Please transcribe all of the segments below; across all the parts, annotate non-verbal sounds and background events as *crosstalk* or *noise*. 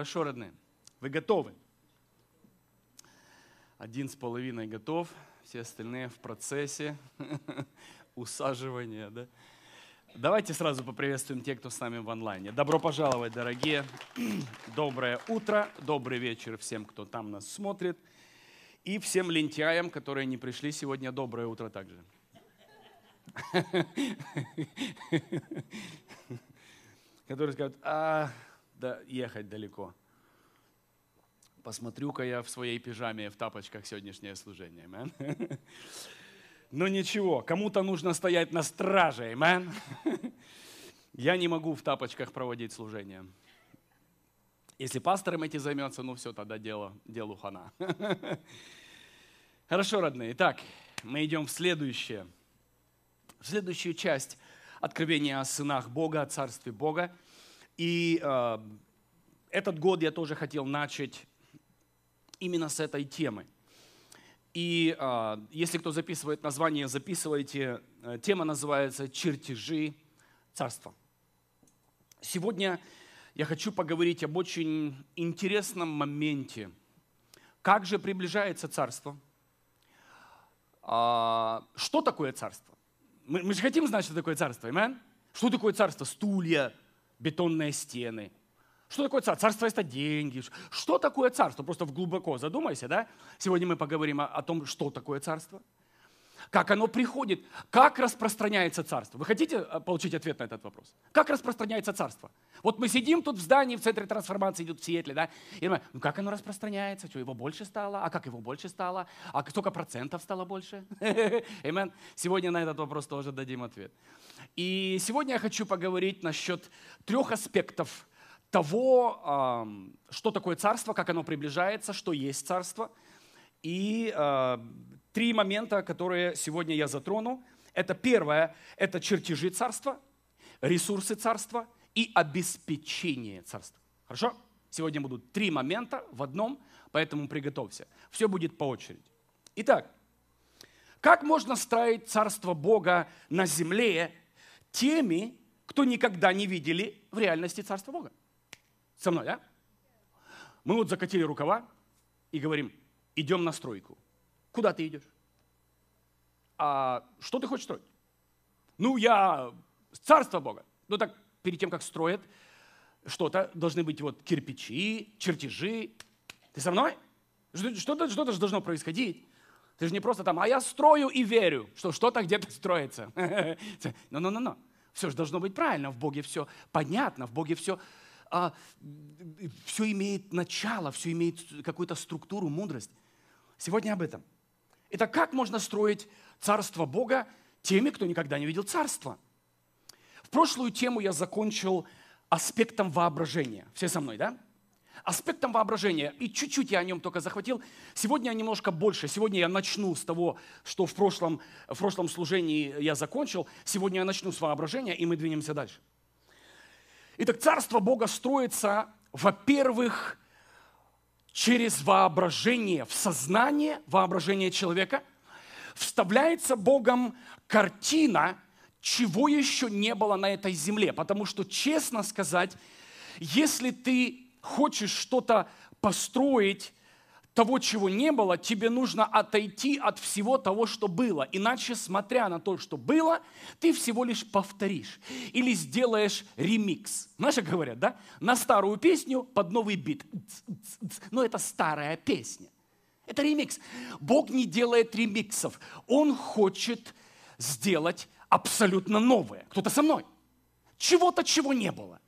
Хорошо, родные. Вы готовы? Один с половиной готов, все остальные в процессе *laughs* усаживания. Да? Давайте сразу поприветствуем тех, кто с нами в онлайне. Добро пожаловать, дорогие. *clears throat* Доброе утро, добрый вечер всем, кто там нас смотрит. И всем лентяям, которые не пришли сегодня, доброе утро также. *laughs* Которые скажут, а, да, ехать далеко. Посмотрю-ка я в своей пижаме, в тапочках сегодняшнее служение. Amen. *laughs* Но ничего, кому-то нужно стоять на страже. Amen. *laughs* Я не могу в тапочках проводить служение. Если пастором эти займется, ну все, тогда дело, делу хана. *laughs* Хорошо, родные. Итак, мы идем в следующее. В следующую часть откровения о сынах Бога, о царстве Бога. И э, этот год я тоже хотел начать именно с этой темы. И э, если кто записывает название, записывайте. Э, тема называется «Чертежи царства». Сегодня я хочу поговорить об очень интересном моменте. Как же приближается царство? А, что такое царство? Мы, мы же хотим знать, что такое царство, amen? Что такое царство? Стулья, бетонные стены – что такое царство? Царство – это деньги. Что такое царство? Просто глубоко задумайся, да? Сегодня мы поговорим о, о том, что такое царство. Как оно приходит, как распространяется царство. Вы хотите э, получить ответ на этот вопрос? Как распространяется царство? Вот мы сидим тут в здании, в центре трансформации, идут в Сиэтле, да, и думаем, ну как оно распространяется, что его больше стало, а как его больше стало, а сколько процентов стало больше? *laughs* Amen. Сегодня на этот вопрос тоже дадим ответ. И сегодня я хочу поговорить насчет трех аспектов того, что такое царство, как оно приближается, что есть царство. И а, три момента, которые сегодня я затрону. Это первое, это чертежи царства, ресурсы царства и обеспечение царства. Хорошо? Сегодня будут три момента в одном, поэтому приготовься. Все будет по очереди. Итак, как можно строить царство Бога на земле теми, кто никогда не видели в реальности царства Бога? Со мной, да? Мы вот закатили рукава и говорим, идем на стройку. Куда ты идешь? А что ты хочешь строить? Ну, я царство Бога. Ну так, перед тем, как строят что-то, должны быть вот кирпичи, чертежи. Ты со мной? Что-то что же должно происходить. Ты же не просто там, а я строю и верю, что что-то где-то строится. Ну-ну-ну-ну. Все же должно быть правильно. В Боге все понятно, в Боге все а, все имеет начало, все имеет какую-то структуру, мудрость. Сегодня об этом. Итак, как можно строить царство Бога теми, кто никогда не видел царства? В прошлую тему я закончил аспектом воображения. Все со мной, да? Аспектом воображения. И чуть-чуть я о нем только захватил. Сегодня немножко больше. Сегодня я начну с того, что в прошлом, в прошлом служении я закончил. Сегодня я начну с воображения, и мы двинемся дальше. Итак, царство Бога строится, во-первых, через воображение, в сознание воображение человека, вставляется Богом картина, чего еще не было на этой земле. Потому что, честно сказать, если ты хочешь что-то построить, того, чего не было, тебе нужно отойти от всего того, что было. Иначе, смотря на то, что было, ты всего лишь повторишь или сделаешь ремикс. Знаешь, как говорят, да? На старую песню под новый бит. Но это старая песня. Это ремикс. Бог не делает ремиксов. Он хочет сделать абсолютно новое. Кто-то со мной. Чего-то, чего не было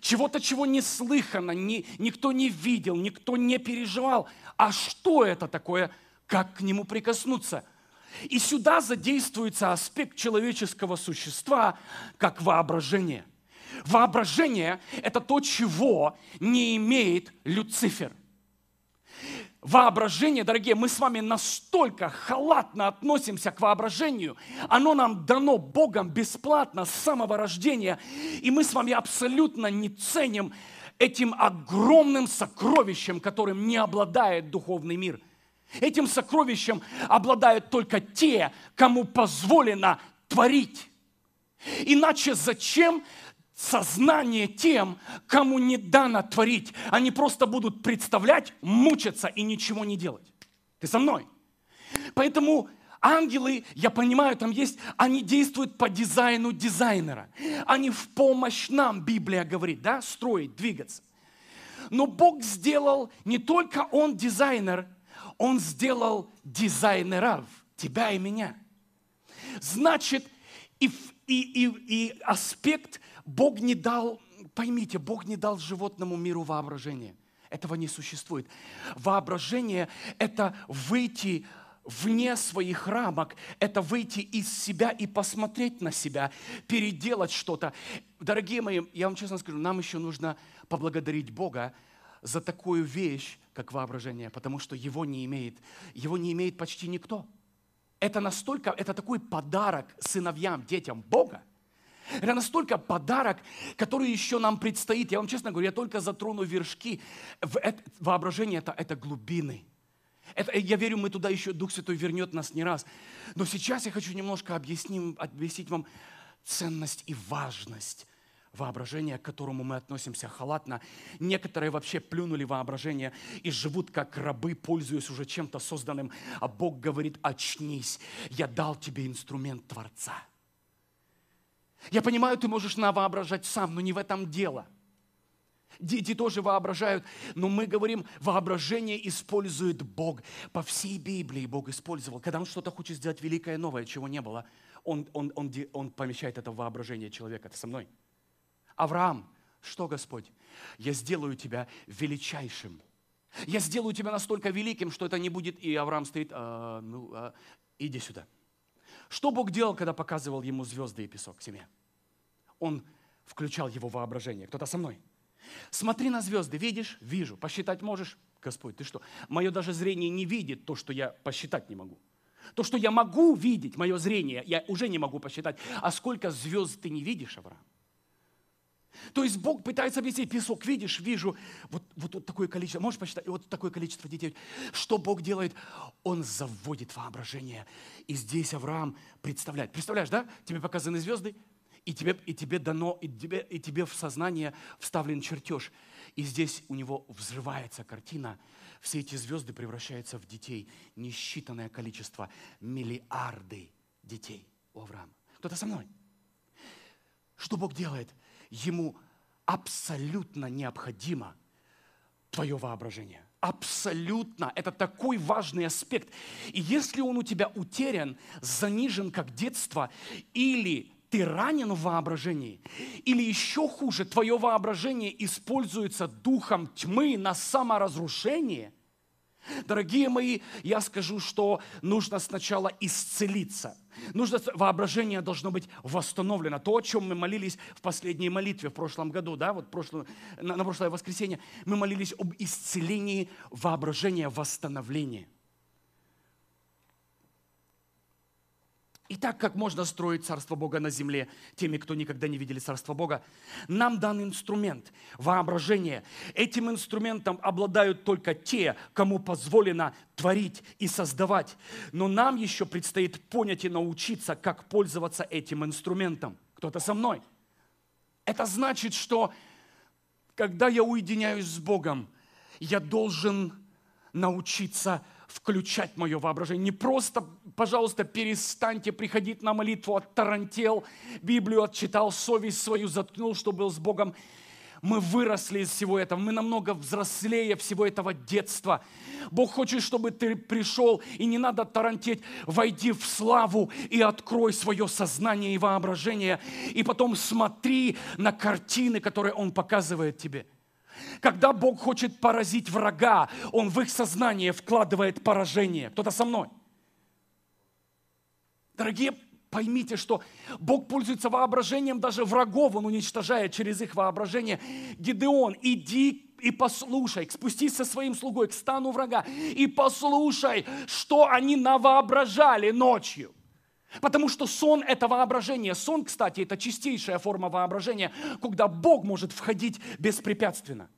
чего-то, чего не слыхано, ни, никто не видел, никто не переживал. А что это такое? Как к нему прикоснуться? И сюда задействуется аспект человеческого существа, как воображение. Воображение – это то, чего не имеет Люцифер. Воображение, дорогие, мы с вами настолько халатно относимся к воображению. Оно нам дано Богом бесплатно с самого рождения. И мы с вами абсолютно не ценим этим огромным сокровищем, которым не обладает духовный мир. Этим сокровищем обладают только те, кому позволено творить. Иначе зачем сознание тем, кому не дано творить. Они просто будут представлять, мучиться и ничего не делать. Ты со мной? Поэтому ангелы, я понимаю, там есть, они действуют по дизайну дизайнера. Они в помощь нам, Библия говорит, да, строить, двигаться. Но Бог сделал, не только Он дизайнер, Он сделал дизайнеров, тебя и меня. Значит, и, и, и, и аспект Бог не дал, поймите, Бог не дал животному миру воображение. Этого не существует. Воображение – это выйти вне своих рамок, это выйти из себя и посмотреть на себя, переделать что-то. Дорогие мои, я вам честно скажу, нам еще нужно поблагодарить Бога за такую вещь, как воображение, потому что его не имеет, его не имеет почти никто. Это настолько, это такой подарок сыновьям, детям Бога. Это настолько подарок, который еще нам предстоит. Я вам честно говорю, я только затрону вершки. Воображение это, это глубины. Это, я верю, мы туда еще, Дух Святой вернет нас не раз. Но сейчас я хочу немножко объяснить, объяснить вам ценность и важность воображения, к которому мы относимся халатно. Некоторые вообще плюнули воображение и живут как рабы, пользуясь уже чем-то созданным. А Бог говорит, очнись, я дал тебе инструмент Творца. Я понимаю, ты можешь навоображать сам, но не в этом дело – Дети тоже воображают, но мы говорим, воображение использует Бог. По всей Библии Бог использовал. Когда Он что-то хочет сделать великое, новое, чего не было, Он, он, он, он помещает это в воображение человека. Это со мной. Авраам, что Господь? Я сделаю тебя величайшим. Я сделаю тебя настолько великим, что это не будет... И Авраам стоит, а, ну, а, иди сюда. Что Бог делал, когда показывал ему звезды и песок к семье? Он включал его воображение. Кто-то со мной? Смотри на звезды, видишь? Вижу. Посчитать можешь? Господь, ты что? Мое даже зрение не видит то, что я посчитать не могу. То, что я могу видеть, мое зрение, я уже не могу посчитать. А сколько звезд ты не видишь, Авраам? То есть Бог пытается объяснить, песок видишь, вижу, вот, вот, вот такое количество, можешь посчитать, вот такое количество детей. Что Бог делает? Он заводит воображение. И здесь Авраам представляет. Представляешь, да? Тебе показаны звезды, и тебе, и тебе дано, и тебе, и тебе в сознание вставлен чертеж. И здесь у него взрывается картина. Все эти звезды превращаются в детей. Несчитанное количество, миллиарды детей у Авраама. Кто-то со мной? Что Бог делает? Ему абсолютно необходимо твое воображение. Абсолютно. Это такой важный аспект. И если он у тебя утерян, занижен как детство, или ты ранен в воображении. Или еще хуже, твое воображение используется духом тьмы на саморазрушение. Дорогие мои, я скажу, что нужно сначала исцелиться. Нужно, воображение должно быть восстановлено. То, о чем мы молились в последней молитве в прошлом году, да, вот прошлое, на, на прошлое воскресенье, мы молились об исцелении воображения, восстановлении – Итак, как можно строить Царство Бога на земле теми, кто никогда не видели Царство Бога? Нам дан инструмент, воображение. Этим инструментом обладают только те, кому позволено творить и создавать. Но нам еще предстоит понять и научиться, как пользоваться этим инструментом. Кто-то со мной. Это значит, что когда я уединяюсь с Богом, я должен научиться включать мое воображение. Не просто, пожалуйста, перестаньте приходить на молитву, оттарантел, Библию отчитал, совесть свою заткнул, что был с Богом. Мы выросли из всего этого, мы намного взрослее всего этого детства. Бог хочет, чтобы ты пришел, и не надо тарантеть, войди в славу и открой свое сознание и воображение, и потом смотри на картины, которые Он показывает тебе – когда Бог хочет поразить врага, Он в их сознание вкладывает поражение. Кто-то со мной? Дорогие, поймите, что Бог пользуется воображением даже врагов, Он уничтожает через их воображение. Гидеон, иди и послушай, спустись со своим слугой к стану врага и послушай, что они навоображали ночью. Потому что сон – это воображение. Сон, кстати, это чистейшая форма воображения, когда Бог может входить беспрепятственно.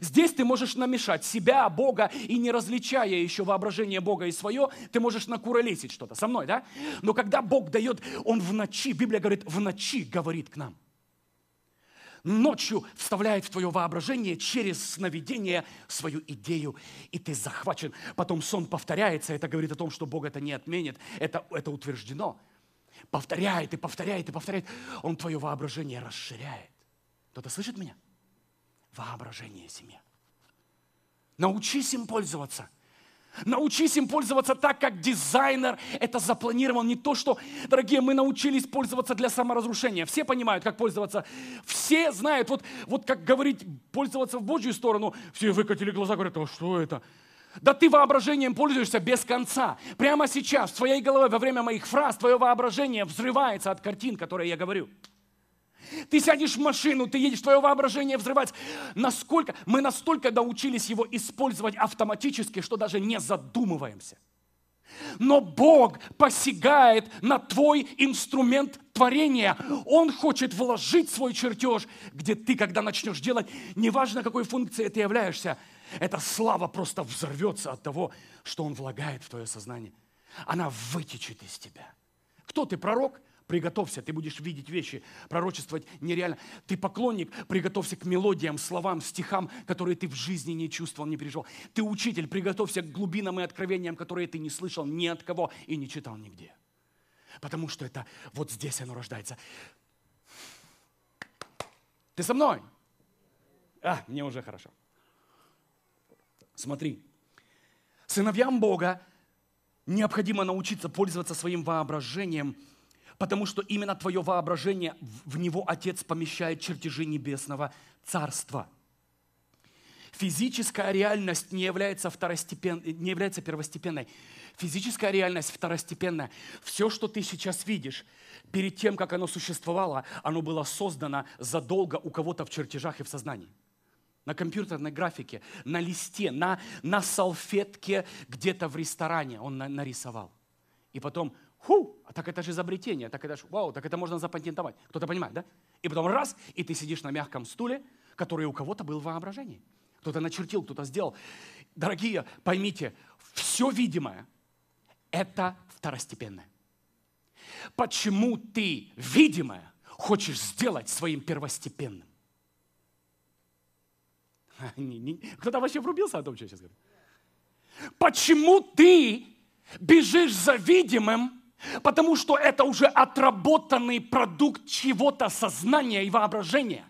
Здесь ты можешь намешать себя, Бога, и не различая еще воображение Бога и свое, ты можешь накуролесить что-то со мной, да? Но когда Бог дает, Он в ночи, Библия говорит, в ночи говорит к нам. ночью вставляет в твое воображение через сновидение свою идею, и ты захвачен. Потом сон повторяется, это говорит о том, что Бог это не отменит, это, это утверждено. Повторяет и повторяет и повторяет. Он твое воображение расширяет. Кто-то слышит меня? Воображение семья. Научись им пользоваться – Научись им пользоваться так, как дизайнер это запланировал. Не то, что, дорогие, мы научились пользоваться для саморазрушения. Все понимают, как пользоваться. Все знают, вот, вот как говорить, пользоваться в Божью сторону. Все выкатили глаза, говорят, а что это? Да ты воображением пользуешься без конца. Прямо сейчас в твоей голове во время моих фраз твое воображение взрывается от картин, которые я говорю. Ты сядешь в машину, ты едешь, твое воображение взрывать. Насколько, мы настолько научились его использовать автоматически, что даже не задумываемся. Но Бог посягает на твой инструмент творения. Он хочет вложить свой чертеж, где ты, когда начнешь делать, неважно какой функцией ты являешься, эта слава просто взорвется от того, что Он влагает в твое сознание. Она вытечет из тебя. Кто ты, пророк? Приготовься, ты будешь видеть вещи, пророчествовать нереально. Ты поклонник, приготовься к мелодиям, словам, стихам, которые ты в жизни не чувствовал, не переживал. Ты учитель, приготовься к глубинам и откровениям, которые ты не слышал ни от кого и не читал нигде. Потому что это вот здесь оно рождается. Ты со мной? А, мне уже хорошо. Смотри, сыновьям Бога необходимо научиться пользоваться своим воображением – потому что именно твое воображение, в него Отец помещает чертежи небесного царства. Физическая реальность не является, второстепен... не является первостепенной. Физическая реальность второстепенная. Все, что ты сейчас видишь, перед тем, как оно существовало, оно было создано задолго у кого-то в чертежах и в сознании. На компьютерной графике, на листе, на, на салфетке где-то в ресторане он на, нарисовал. И потом Ху, а так это же изобретение, так это же, вау, так это можно запатентовать. Кто-то понимает, да? И потом раз, и ты сидишь на мягком стуле, который у кого-то был в воображении. Кто-то начертил, кто-то сделал. Дорогие, поймите, все видимое – это второстепенное. Почему ты видимое хочешь сделать своим первостепенным? Кто-то вообще врубился о том, что я сейчас говорю? Почему ты бежишь за видимым, Потому что это уже отработанный продукт чего-то сознания и воображения.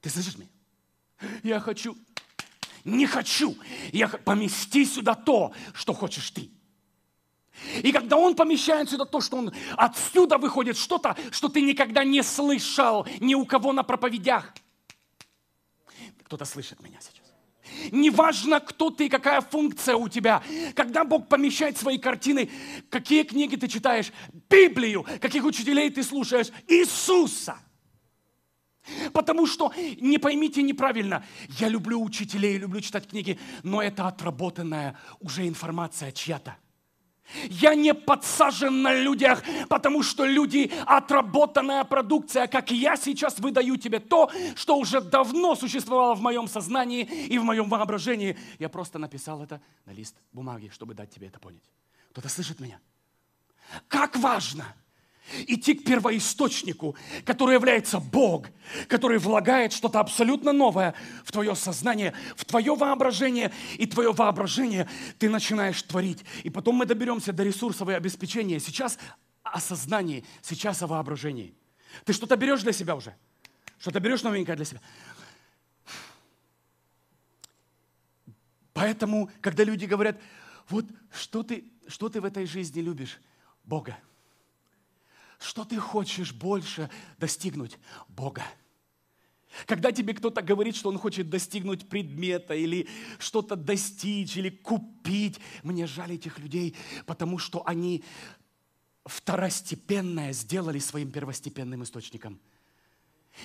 Ты слышишь меня? Я хочу, не хочу. Я помести сюда то, что хочешь ты. И когда он помещает сюда то, что он отсюда выходит что-то, что ты никогда не слышал ни у кого на проповедях. Кто-то слышит меня сейчас. Неважно, кто ты и какая функция у тебя. Когда Бог помещает свои картины, какие книги ты читаешь? Библию. Каких учителей ты слушаешь? Иисуса. Потому что, не поймите неправильно, я люблю учителей, люблю читать книги, но это отработанная уже информация чья-то. Я не подсажен на людях, потому что люди – отработанная продукция, как я сейчас выдаю тебе то, что уже давно существовало в моем сознании и в моем воображении. Я просто написал это на лист бумаги, чтобы дать тебе это понять. Кто-то слышит меня? Как важно – идти к первоисточнику, который является Бог, который влагает что-то абсолютно новое в твое сознание, в твое воображение, и твое воображение ты начинаешь творить. И потом мы доберемся до ресурсового обеспечения. Сейчас о сознании, сейчас о воображении. Ты что-то берешь для себя уже? Что-то берешь новенькое для себя? Поэтому, когда люди говорят, вот что ты, что ты в этой жизни любишь? Бога. Что ты хочешь больше достигнуть? Бога. Когда тебе кто-то говорит, что он хочет достигнуть предмета или что-то достичь или купить, мне жаль этих людей, потому что они второстепенное сделали своим первостепенным источником.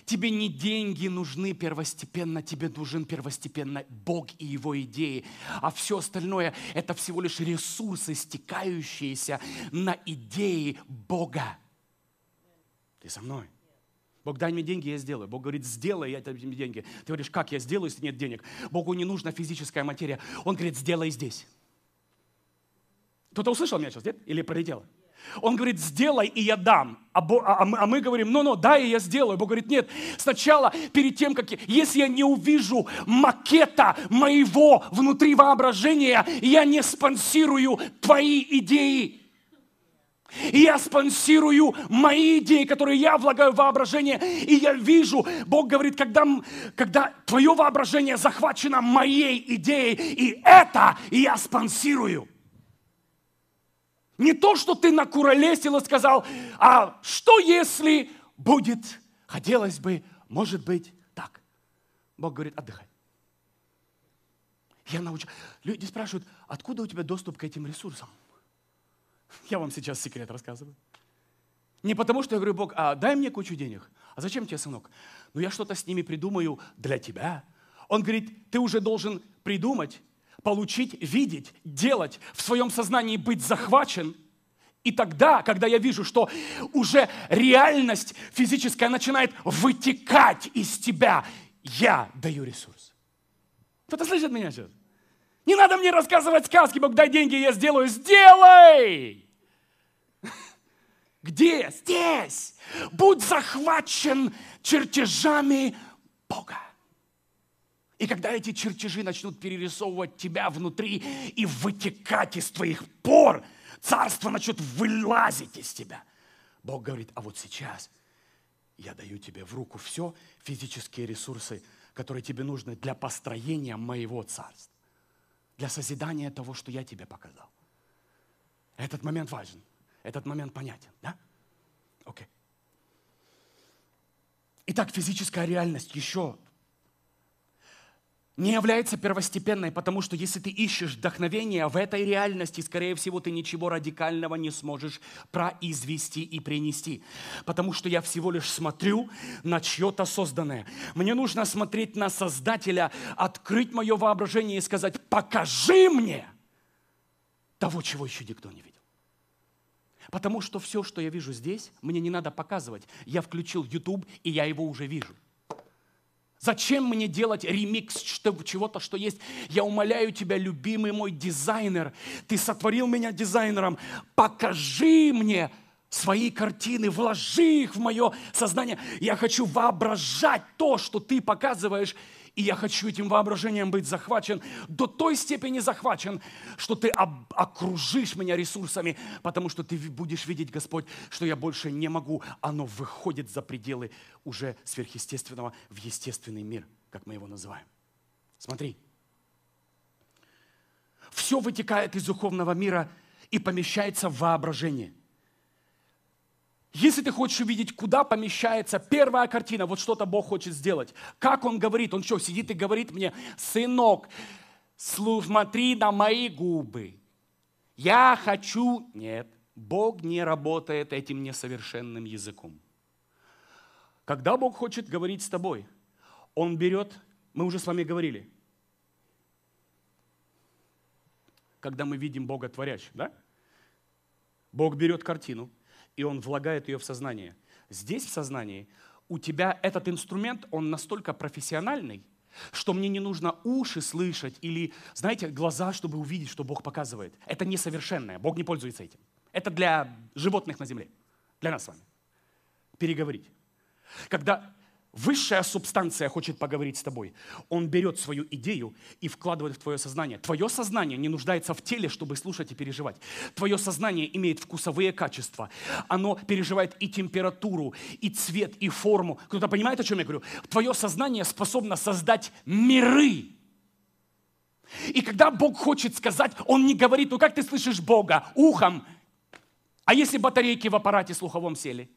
Тебе не деньги нужны первостепенно, тебе нужен первостепенно Бог и Его идеи. А все остальное – это всего лишь ресурсы, стекающиеся на идеи Бога. Ты со мной? Бог, дай мне деньги, я сделаю. Бог говорит, сделай, я тебе деньги. Ты говоришь, как я сделаю, если нет денег? Богу не нужна физическая материя. Он говорит, сделай здесь. Кто-то услышал меня сейчас, нет? Или пролетело? Он говорит, сделай, и я дам. А, а, а, мы, а говорим, ну-ну, дай, и я сделаю. Бог говорит, нет, сначала, перед тем, как, если я не увижу макета моего внутри воображения, я не спонсирую твои идеи. И я спонсирую мои идеи, которые я влагаю в воображение. И я вижу, Бог говорит, когда, когда твое воображение захвачено моей идеей, и это я спонсирую. Не то, что ты накуролесил и сказал, а что если будет, хотелось бы, может быть, так. Бог говорит, отдыхай. Я научу. Люди спрашивают, откуда у тебя доступ к этим ресурсам? *laughs* Я вам сейчас секрет рассказываю. Не потому, что я говорю, Бог, а дай мне кучу денег. А зачем тебе, сынок? Ну, я что-то с ними придумаю для тебя. Он говорит, ты уже должен придумать, получить, видеть, делать, в своем сознании быть захвачен. И тогда, когда я вижу, что уже реальность физическая начинает вытекать из тебя, я даю ресурс. Кто-то слышит меня сейчас? Не надо мне рассказывать сказки, Бог, дай деньги, я сделаю. Сделай! Где? Здесь. Будь захвачен чертежами Бога. И когда эти чертежи начнут перерисовывать тебя внутри и вытекать из твоих пор, царство начнет вылазить из тебя. Бог говорит, а вот сейчас я даю тебе в руку все физические ресурсы, которые тебе нужны для построения моего царства, для созидания того, что я тебе показал. Этот момент важен. Этот момент понятен, да? Окей. Okay. Итак, физическая реальность еще не является первостепенной, потому что если ты ищешь вдохновение в этой реальности, скорее всего, ты ничего радикального не сможешь произвести и принести. Потому что я всего лишь смотрю на чье-то созданное. Мне нужно смотреть на Создателя, открыть мое воображение и сказать, покажи мне того, чего еще никто не видел. Потому что все, что я вижу здесь, мне не надо показывать. Я включил YouTube, и я его уже вижу. Зачем мне делать ремикс чего-то, что есть? Я умоляю тебя, любимый мой дизайнер, ты сотворил меня дизайнером, покажи мне свои картины, вложи их в мое сознание. Я хочу воображать то, что ты показываешь, и я хочу этим воображением быть захвачен, до той степени захвачен, что ты окружишь меня ресурсами, потому что ты будешь видеть, Господь, что я больше не могу. Оно выходит за пределы уже сверхъестественного в естественный мир, как мы его называем. Смотри. Все вытекает из духовного мира и помещается в воображение – если ты хочешь увидеть, куда помещается первая картина, вот что-то Бог хочет сделать, как Он говорит, Он что, сидит и говорит мне, сынок, смотри на мои губы, я хочу... Нет, Бог не работает этим несовершенным языком. Когда Бог хочет говорить с тобой, Он берет, мы уже с вами говорили, когда мы видим Бога творящим, да? Бог берет картину, и он влагает ее в сознание. Здесь в сознании у тебя этот инструмент, он настолько профессиональный, что мне не нужно уши слышать или, знаете, глаза, чтобы увидеть, что Бог показывает. Это несовершенное, Бог не пользуется этим. Это для животных на земле, для нас с вами. Переговорить. Когда Высшая субстанция хочет поговорить с тобой. Он берет свою идею и вкладывает в твое сознание. Твое сознание не нуждается в теле, чтобы слушать и переживать. Твое сознание имеет вкусовые качества. Оно переживает и температуру, и цвет, и форму. Кто-то понимает, о чем я говорю? Твое сознание способно создать миры. И когда Бог хочет сказать, Он не говорит, ну как ты слышишь Бога? Ухом. А если батарейки в аппарате слуховом сели?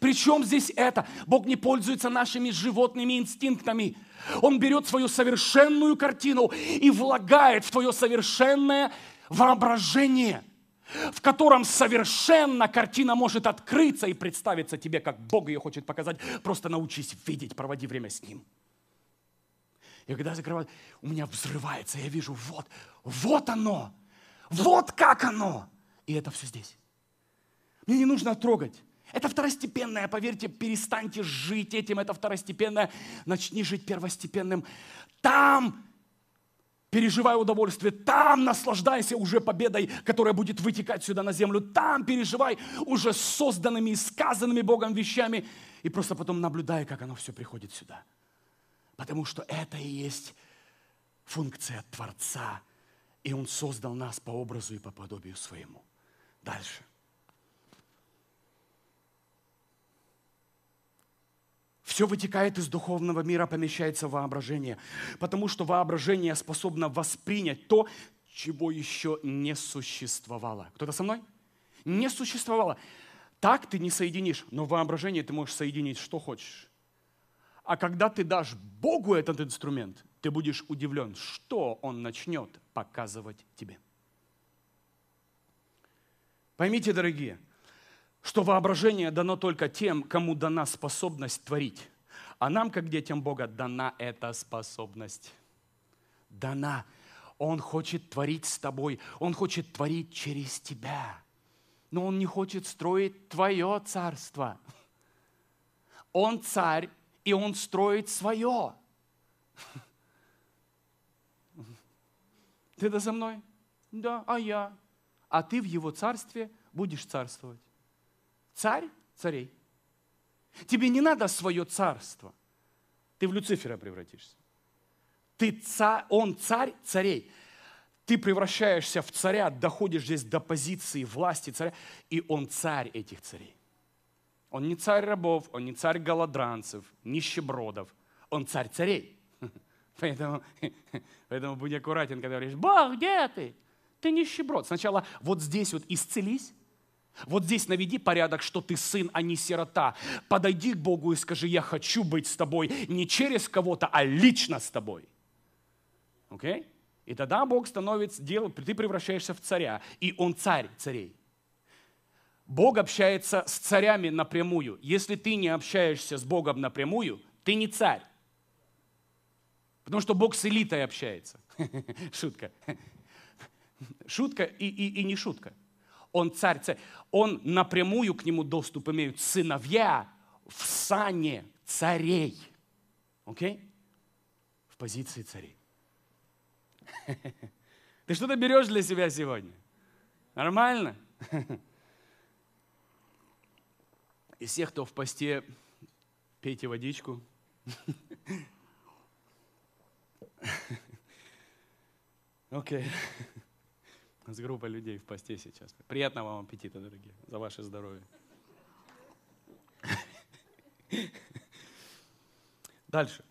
Причем здесь это? Бог не пользуется нашими животными инстинктами. Он берет свою совершенную картину и влагает в твое совершенное воображение, в котором совершенно картина может открыться и представиться тебе, как Бог ее хочет показать. Просто научись видеть, проводи время с Ним. И когда я закрываю, у меня взрывается, я вижу, вот, вот оно, вот как оно. И это все здесь. Мне не нужно трогать. Это второстепенное, поверьте, перестаньте жить этим, это второстепенное, начни жить первостепенным. Там переживай удовольствие, там наслаждайся уже победой, которая будет вытекать сюда на землю, там переживай уже созданными и сказанными Богом вещами, и просто потом наблюдай, как оно все приходит сюда. Потому что это и есть функция Творца, и Он создал нас по образу и по подобию своему. Дальше. Все вытекает из духовного мира, помещается в воображение, потому что воображение способно воспринять то, чего еще не существовало. Кто-то со мной? Не существовало. Так ты не соединишь, но в воображении ты можешь соединить что хочешь. А когда ты дашь Богу этот инструмент, ты будешь удивлен, что Он начнет показывать тебе. Поймите, дорогие, что воображение дано только тем, кому дана способность творить. А нам, как детям Бога, дана эта способность. Дана. Он хочет творить с тобой. Он хочет творить через тебя. Но Он не хочет строить твое царство. Он царь, и Он строит свое. Ты это за мной? Да, а я? А ты в Его царстве будешь царствовать царь царей. Тебе не надо свое царство. Ты в Люцифера превратишься. Ты царь, он царь царей. Ты превращаешься в царя, доходишь здесь до позиции власти царя, и он царь этих царей. Он не царь рабов, он не царь голодранцев, нищебродов, он царь царей. *laughs* Поэтому, *laughs* поэтому будь аккуратен, когда говоришь, Бог, где ты? Ты нищеброд. Сначала вот здесь вот исцелись, вот здесь наведи порядок, что ты сын, а не сирота. Подойди к Богу и скажи, я хочу быть с тобой не через кого-то, а лично с тобой. Окей? Okay? И тогда Бог становится, дел, ты превращаешься в царя, и Он царь царей. Бог общается с царями напрямую. Если ты не общаешься с Богом напрямую, ты не царь. Потому что Бог с элитой общается. *laughs* Шутка. Шутка и, и, и не шутка. Он царь, царь. Он напрямую к нему доступ имеют сыновья в сане царей. Окей? Okay? В позиции царей. *laughs* Ты что-то берешь для себя сегодня? Нормально? *laughs* Из всех, кто в посте, пейте водичку. *laughs* Окей. Okay с группой людей в посте сейчас. Приятного вам аппетита, дорогие, за ваше здоровье. Дальше.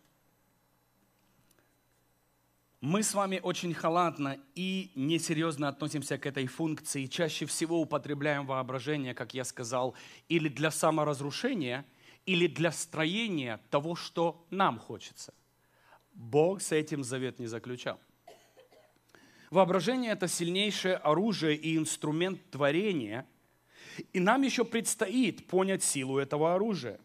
Мы с вами очень халатно и несерьезно относимся к этой функции. Чаще всего употребляем воображение, как я сказал, или для саморазрушения, или для строения того, что нам хочется. Бог с этим завет не заключал. Воображение – это сильнейшее оружие и инструмент творения, и нам еще предстоит понять силу этого оружия.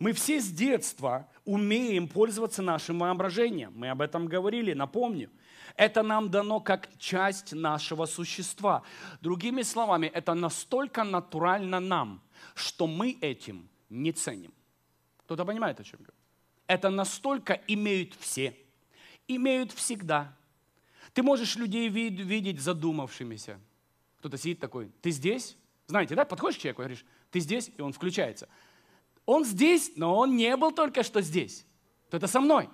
Мы все с детства умеем пользоваться нашим воображением. Мы об этом говорили, напомню. Это нам дано как часть нашего существа. Другими словами, это настолько натурально нам, что мы этим не ценим. Кто-то понимает, о чем я говорю? Это настолько имеют все, имеют всегда – ты можешь людей видеть задумавшимися. Кто-то сидит такой, ты здесь? Знаете, да, подходишь к человеку говоришь, ты здесь, и он включается. Он здесь, но он не был только что здесь. Кто-то со мной.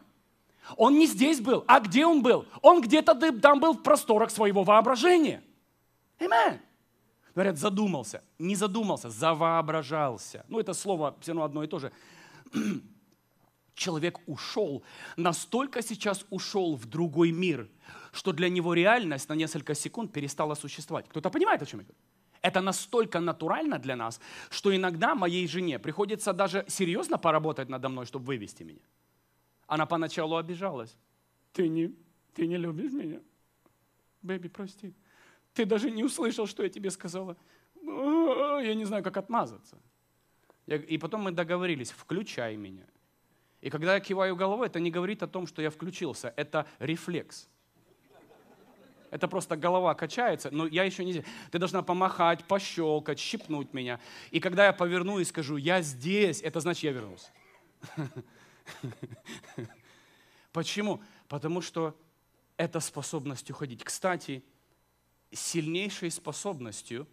Он не здесь был. А где он был? Он где-то там был в просторах своего воображения. Amen. Говорят, задумался. Не задумался, завоображался. Ну, это слово все равно одно и то же *clears throat* человек ушел, настолько сейчас ушел в другой мир, что для него реальность на несколько секунд перестала существовать. Кто-то понимает, о чем я говорю? Это настолько натурально для нас, что иногда моей жене приходится даже серьезно поработать надо мной, чтобы вывести меня. Она поначалу обижалась. Ты не, ты не любишь меня? Бэби, прости. Ты даже не услышал, что я тебе сказала. Я не знаю, как отмазаться. И потом мы договорились, включай меня. И когда я киваю головой, это не говорит о том, что я включился. Это рефлекс. Это просто голова качается, но я еще не... Ты должна помахать, пощелкать, щипнуть меня. И когда я поверну и скажу, я здесь, это значит, я вернулся. *laughs* Почему? Потому что это способность уходить. Кстати, сильнейшей способностью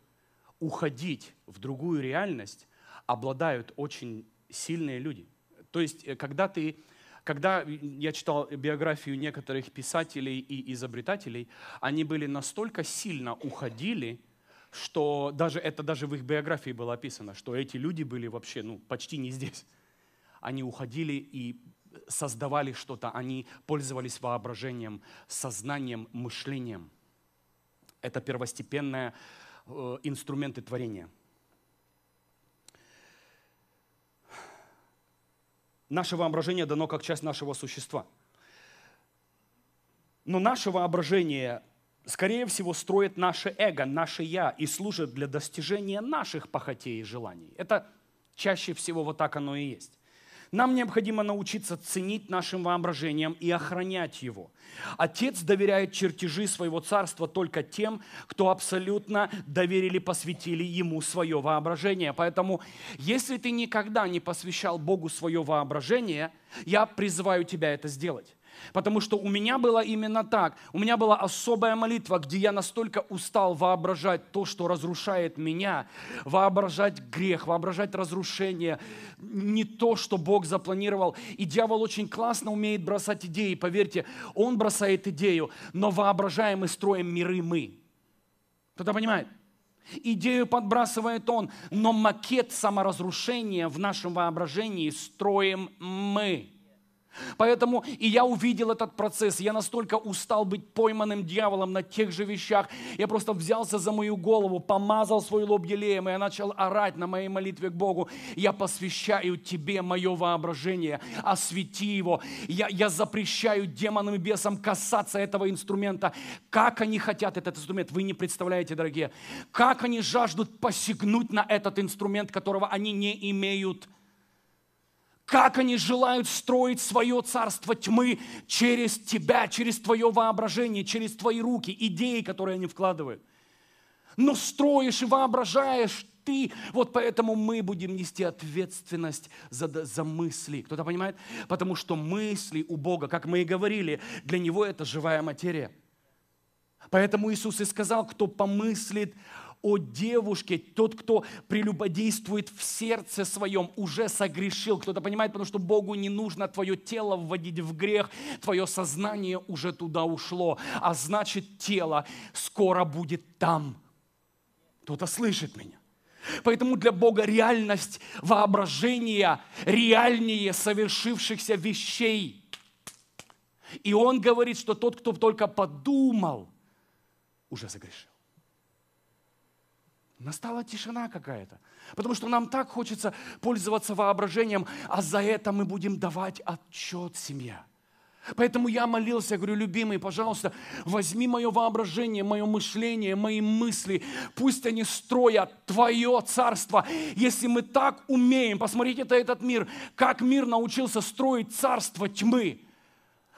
уходить в другую реальность обладают очень сильные люди. То есть, э, когда ты когда я читал биографию некоторых писателей и изобретателей, они были настолько сильно уходили, что даже это даже в их биографии было описано, что эти люди были вообще ну, почти не здесь. Они уходили и создавали что-то, они пользовались воображением, сознанием, мышлением. Это первостепенные э, инструменты творения. Наше воображение дано как часть нашего существа. Но наше воображение, скорее всего, строит наше эго, наше «я» и служит для достижения наших похотей и желаний. Это чаще всего вот так оно и есть. Нам необходимо научиться ценить нашим воображением и охранять его. Отец доверяет чертежи своего царства только тем, кто абсолютно доверили, посвятили ему свое воображение. Поэтому, если ты никогда не посвящал Богу свое воображение, я призываю тебя это сделать. Потому что у меня было именно так. У меня была особая молитва, где я настолько устал воображать то, что разрушает меня, воображать грех, воображать разрушение, не то, что Бог запланировал. И дьявол очень классно умеет бросать идеи, поверьте, он бросает идею, но воображаем и строим миры мы. Кто-то понимает? Идею подбрасывает он, но макет саморазрушения в нашем воображении строим мы. Поэтому и я увидел этот процесс. Я настолько устал быть пойманным дьяволом на тех же вещах. Я просто взялся за мою голову, помазал свой лоб елеем, и я начал орать на моей молитве к Богу. Я посвящаю тебе мое воображение, освети его. Я, я запрещаю демонам и бесам касаться этого инструмента. Как они хотят этот инструмент, вы не представляете, дорогие. Как они жаждут посягнуть на этот инструмент, которого они не имеют как они желают строить свое царство тьмы через тебя, через твое воображение, через твои руки, идеи, которые они вкладывают. Но строишь и воображаешь ты. Вот поэтому мы будем нести ответственность за, за мысли. Кто-то понимает? Потому что мысли у Бога, как мы и говорили, для Него это живая материя. Поэтому Иисус и сказал, кто помыслит о девушке, тот, кто прелюбодействует в сердце своем, уже согрешил. Кто-то понимает, потому что Богу не нужно твое тело вводить в грех, твое сознание уже туда ушло, а значит тело скоро будет там. Кто-то слышит меня. Поэтому для Бога реальность воображения реальнее совершившихся вещей. И Он говорит, что тот, кто только подумал, уже согрешил. Настала тишина какая-то. Потому что нам так хочется пользоваться воображением, а за это мы будем давать отчет семья. Поэтому я молился, говорю, любимый, пожалуйста, возьми мое воображение, мое мышление, мои мысли. Пусть они строят Твое царство. Если мы так умеем, посмотрите это этот мир, как мир научился строить царство тьмы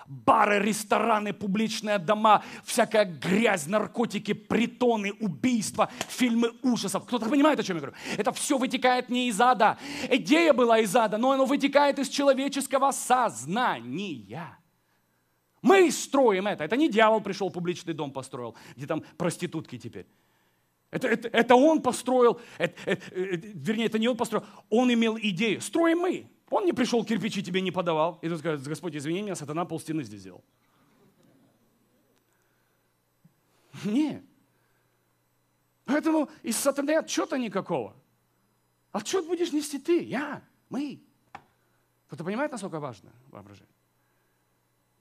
бары, рестораны, публичные дома, всякая грязь, наркотики, притоны, убийства, фильмы ужасов. Кто-то понимает, о чем я говорю? Это все вытекает не из ада. Идея была из ада, но оно вытекает из человеческого сознания. Мы строим это. Это не дьявол пришел, публичный дом построил, где там проститутки теперь. Это, это, это он построил, это, это, это, вернее, это не он построил, он имел идею. Строим мы. Он не пришел, кирпичи тебе не подавал. И тут скажет, Господь, извини меня, сатана пол стены здесь сделал. *laughs* Не. Поэтому из сатаны отчета никакого. Отчет будешь нести ты, я, мы. Кто-то понимает, насколько важно воображение?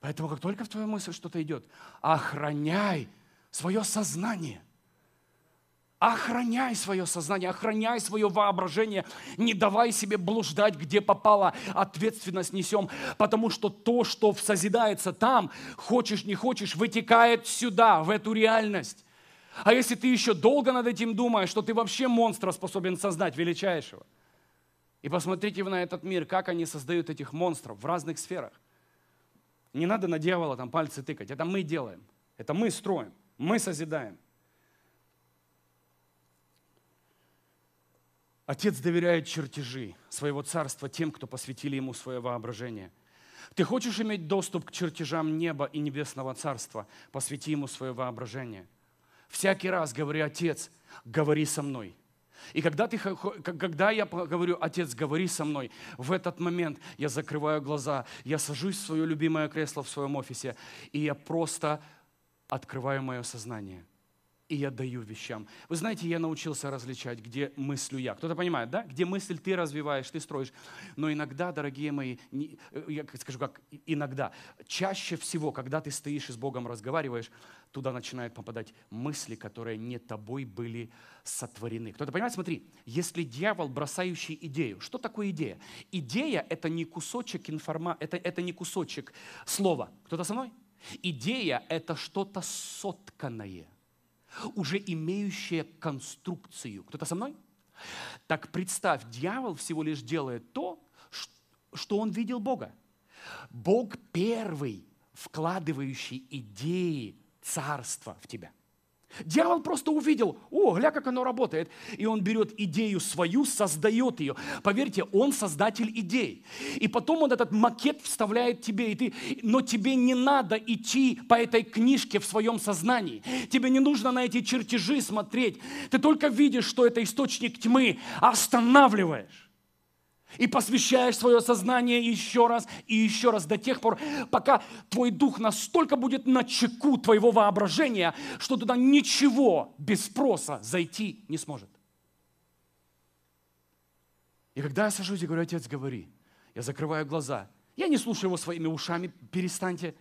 Поэтому как только в твою мысль что-то идет, охраняй свое сознание. Охраняй свое сознание, охраняй свое воображение, не давай себе блуждать, где попало, ответственность несем, потому что то, что созидается там, хочешь не хочешь, вытекает сюда, в эту реальность. А если ты еще долго над этим думаешь, что ты вообще монстра способен создать, величайшего. И посмотрите на этот мир, как они создают этих монстров в разных сферах. Не надо на дьявола там пальцы тыкать, это мы делаем, это мы строим, мы созидаем. Отец доверяет чертежи своего царства тем, кто посвятили ему свое воображение. Ты хочешь иметь доступ к чертежам неба и небесного царства? Посвяти ему свое воображение. Всякий раз говори, Отец, говори со мной. И когда, ты, когда я говорю, Отец, говори со мной, в этот момент я закрываю глаза, я сажусь в свое любимое кресло в своем офисе, и я просто открываю мое сознание – и я даю вещам. Вы знаете, я научился различать, где мыслю я. Кто-то понимает, да? Где мысль ты развиваешь, ты строишь. Но иногда, дорогие мои, не, э, я скажу как иногда, чаще всего, когда ты стоишь и с Богом разговариваешь, туда начинают попадать мысли, которые не тобой были сотворены. Кто-то понимает? Смотри, если дьявол, бросающий идею, что такое идея? Идея – это не кусочек информации, это, это не кусочек слова. Кто-то со мной? Идея – это что-то сотканное – уже имеющее конструкцию. Кто-то со мной? Так представь, дьявол всего лишь делает то, что он видел Бога. Бог первый, вкладывающий идеи царства в тебя. Дьявол просто увидел, о, гля, как оно работает. И он берет идею свою, создает ее. Поверьте, он создатель идей. И потом он этот макет вставляет тебе. И ты, но тебе не надо идти по этой книжке в своем сознании. Тебе не нужно на эти чертежи смотреть. Ты только видишь, что это источник тьмы. Останавливаешь и посвящаешь свое сознание еще раз и еще раз до тех пор, пока твой дух настолько будет на чеку твоего воображения, что туда ничего без спроса зайти не сможет. И когда я сажусь и говорю, отец, говори, я закрываю глаза, я не слушаю его своими ушами, перестаньте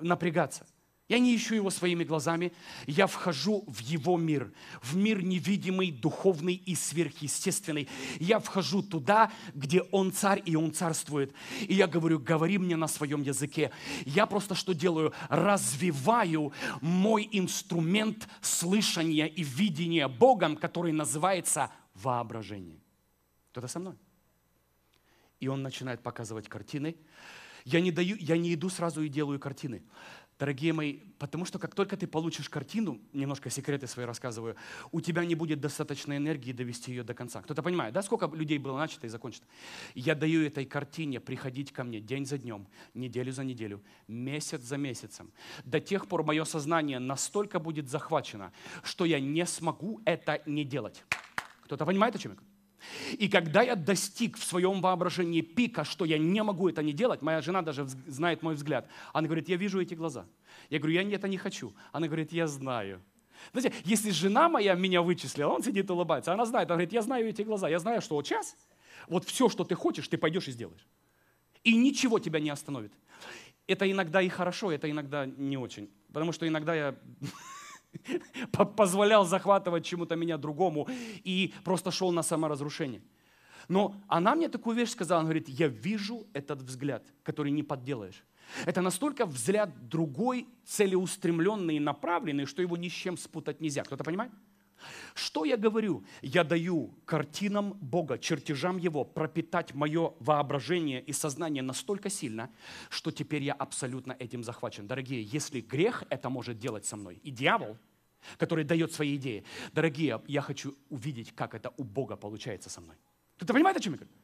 напрягаться – я не ищу его своими глазами, я вхожу в его мир, в мир невидимый, духовный и сверхъестественный. Я вхожу туда, где он царь и он царствует. И я говорю, говори мне на своем языке. Я просто что делаю? Развиваю мой инструмент слышания и видения Богом, который называется воображение. Кто-то со мной? И он начинает показывать картины. Я не, даю, я не иду сразу и делаю картины. Дорогие мои, потому что как только ты получишь картину, немножко секреты свои рассказываю, у тебя не будет достаточной энергии довести ее до конца. Кто-то понимает, да, сколько людей было начато и закончено? Я даю этой картине приходить ко мне день за днем, неделю за неделю, месяц за месяцем. До тех пор мое сознание настолько будет захвачено, что я не смогу это не делать. Кто-то понимает, о чем я говорю? И когда я достиг в своем воображении пика, что я не могу это не делать, моя жена даже знает мой взгляд. Она говорит, я вижу эти глаза. Я говорю, я это не хочу. Она говорит, я знаю. Знаете, если жена моя меня вычислила, он сидит и улыбается, она знает, она говорит, я знаю эти глаза, я знаю, что вот сейчас, вот все, что ты хочешь, ты пойдешь и сделаешь. И ничего тебя не остановит. Это иногда и хорошо, это иногда не очень. Потому что иногда я *laughs* *laughs* позволял захватывать чему-то меня другому и просто шел на саморазрушение. Но она мне такую вещь сказала, она говорит, я вижу этот взгляд, который не подделаешь. Это настолько взгляд другой, целеустремленный и направленный, что его ни с чем спутать нельзя. Кто-то понимает? Что я говорю? Я даю картинам Бога, чертежам Его пропитать мое воображение и сознание настолько сильно, что теперь я абсолютно этим захвачен. Дорогие, если грех это может делать со мной, и дьявол, который дает свои идеи, дорогие, я хочу увидеть, как это у Бога получается со мной. Ты понимаешь, о чем я говорю?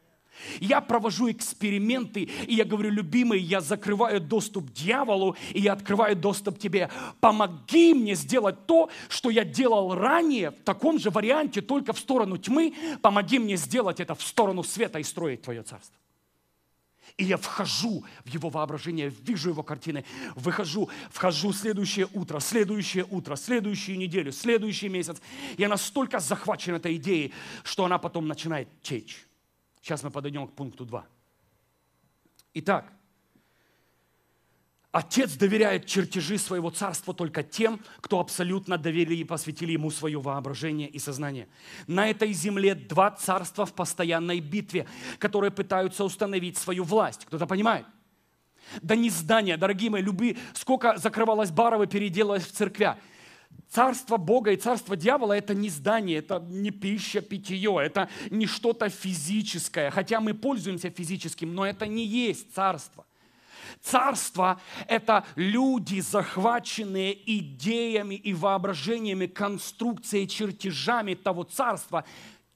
Я провожу эксперименты, и я говорю, любимый, я закрываю доступ дьяволу, и я открываю доступ тебе. Помоги мне сделать то, что я делал ранее, в таком же варианте, только в сторону тьмы. Помоги мне сделать это в сторону света и строить твое царство. И я вхожу в его воображение, вижу его картины, выхожу, вхожу следующее утро, следующее утро, следующую неделю, следующий месяц. Я настолько захвачен этой идеей, что она потом начинает течь. Сейчас мы подойдем к пункту 2. Итак, Отец доверяет чертежи своего царства только тем, кто абсолютно доверили и посвятили ему свое воображение и сознание. На этой земле два царства в постоянной битве, которые пытаются установить свою власть. Кто-то понимает? Да не здания, дорогие мои, любые, сколько закрывалось баров и переделалось в церквя. Царство Бога и царство дьявола – это не здание, это не пища, питье, это не что-то физическое. Хотя мы пользуемся физическим, но это не есть царство. Царство – это люди, захваченные идеями и воображениями, конструкцией, чертежами того царства,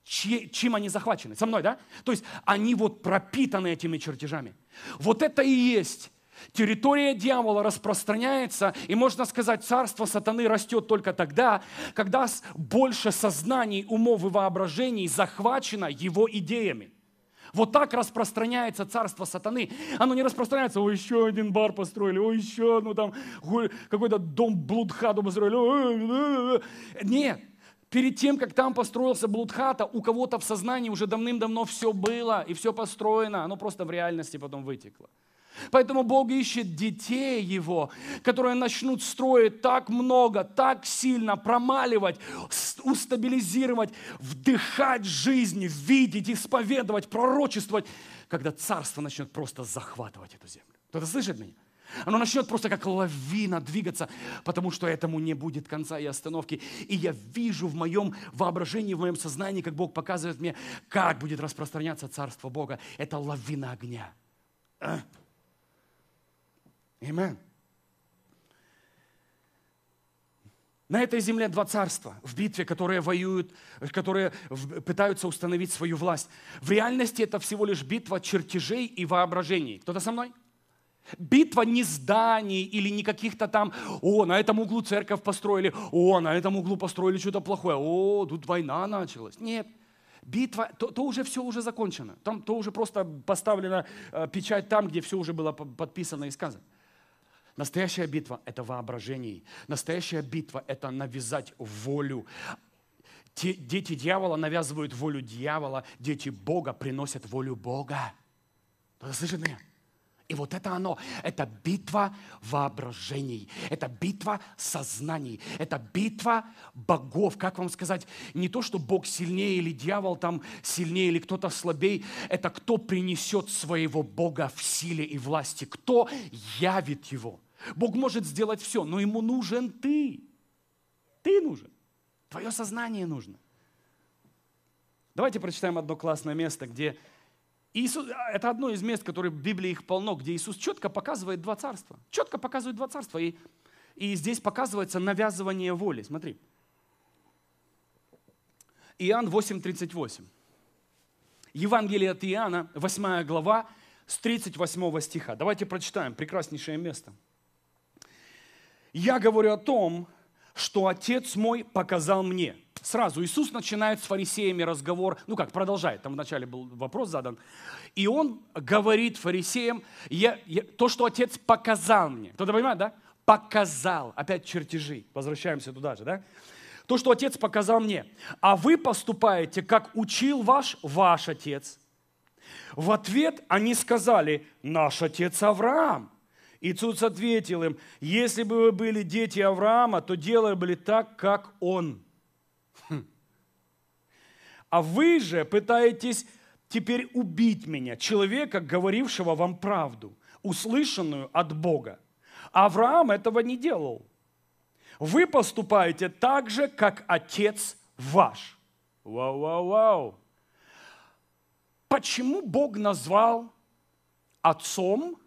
чем они захвачены. Со мной, да? То есть они вот пропитаны этими чертежами. Вот это и есть Территория дьявола распространяется, и можно сказать, царство сатаны растет только тогда, когда больше сознаний, умов и воображений захвачено его идеями. Вот так распространяется царство сатаны. Оно не распространяется, ой, еще один бар построили, ой, еще, ну там, какой-то дом блудхату построили. Нет, перед тем, как там построился блудхата, у кого-то в сознании уже давным-давно все было и все построено, оно просто в реальности потом вытекло. Поэтому Бог ищет детей Его, которые начнут строить так много, так сильно, промаливать, устабилизировать, вдыхать жизнь, видеть, исповедовать, пророчествовать, когда царство начнет просто захватывать эту землю. Кто-то слышит меня? Оно начнет просто как лавина двигаться, потому что этому не будет конца и остановки. И я вижу в моем воображении, в моем сознании, как Бог показывает мне, как будет распространяться Царство Бога. Это лавина огня. А? Amen. На этой земле два царства в битве, которые воюют, которые пытаются установить свою власть. В реальности это всего лишь битва чертежей и воображений. Кто-то со мной? Битва не зданий или не каких-то там, о, на этом углу церковь построили, о, на этом углу построили что-то плохое, о, тут война началась. Нет, битва, то, то уже все уже закончено. Там, то уже просто поставлена э, печать там, где все уже было подписано и сказано. Настоящая битва – это воображение. Настоящая битва – это навязать волю. Те, дети дьявола навязывают волю дьявола, дети Бога приносят волю Бога. Кто-то слышит меня? И вот это оно, это битва воображений, это битва сознаний, это битва богов. Как вам сказать, не то, что Бог сильнее или дьявол там сильнее или кто-то слабее, это кто принесет своего Бога в силе и власти, кто явит его. Бог может сделать все, но ему нужен ты. Ты нужен. Твое сознание нужно. Давайте прочитаем одно классное место, где Иисус, а, это одно из мест, которые в Библии их полно, где Иисус четко показывает два царства. Четко показывает два царства. И, и здесь показывается навязывание воли. Смотри. Иоанн 8.38. Евангелие от Иоанна, 8 глава, с 38 стиха. Давайте прочитаем, прекраснейшее место. «Я говорю о том, что Отец мой показал мне». Сразу Иисус начинает с фарисеями разговор, ну как, продолжает, там вначале был вопрос задан. И он говорит фарисеям, я, я, то, что Отец показал мне. Кто-то понимает, да? Показал. Опять чертежи. Возвращаемся туда же, да? То, что Отец показал мне. А вы поступаете, как учил ваш, ваш Отец. В ответ они сказали, наш Отец Авраам. Иисус ответил им, если бы вы были дети Авраама, то делали бы так, как он. А вы же пытаетесь теперь убить меня, человека, говорившего вам правду, услышанную от Бога. Авраам этого не делал. Вы поступаете так же, как отец ваш. Вау, вау, вау. Почему Бог назвал отцом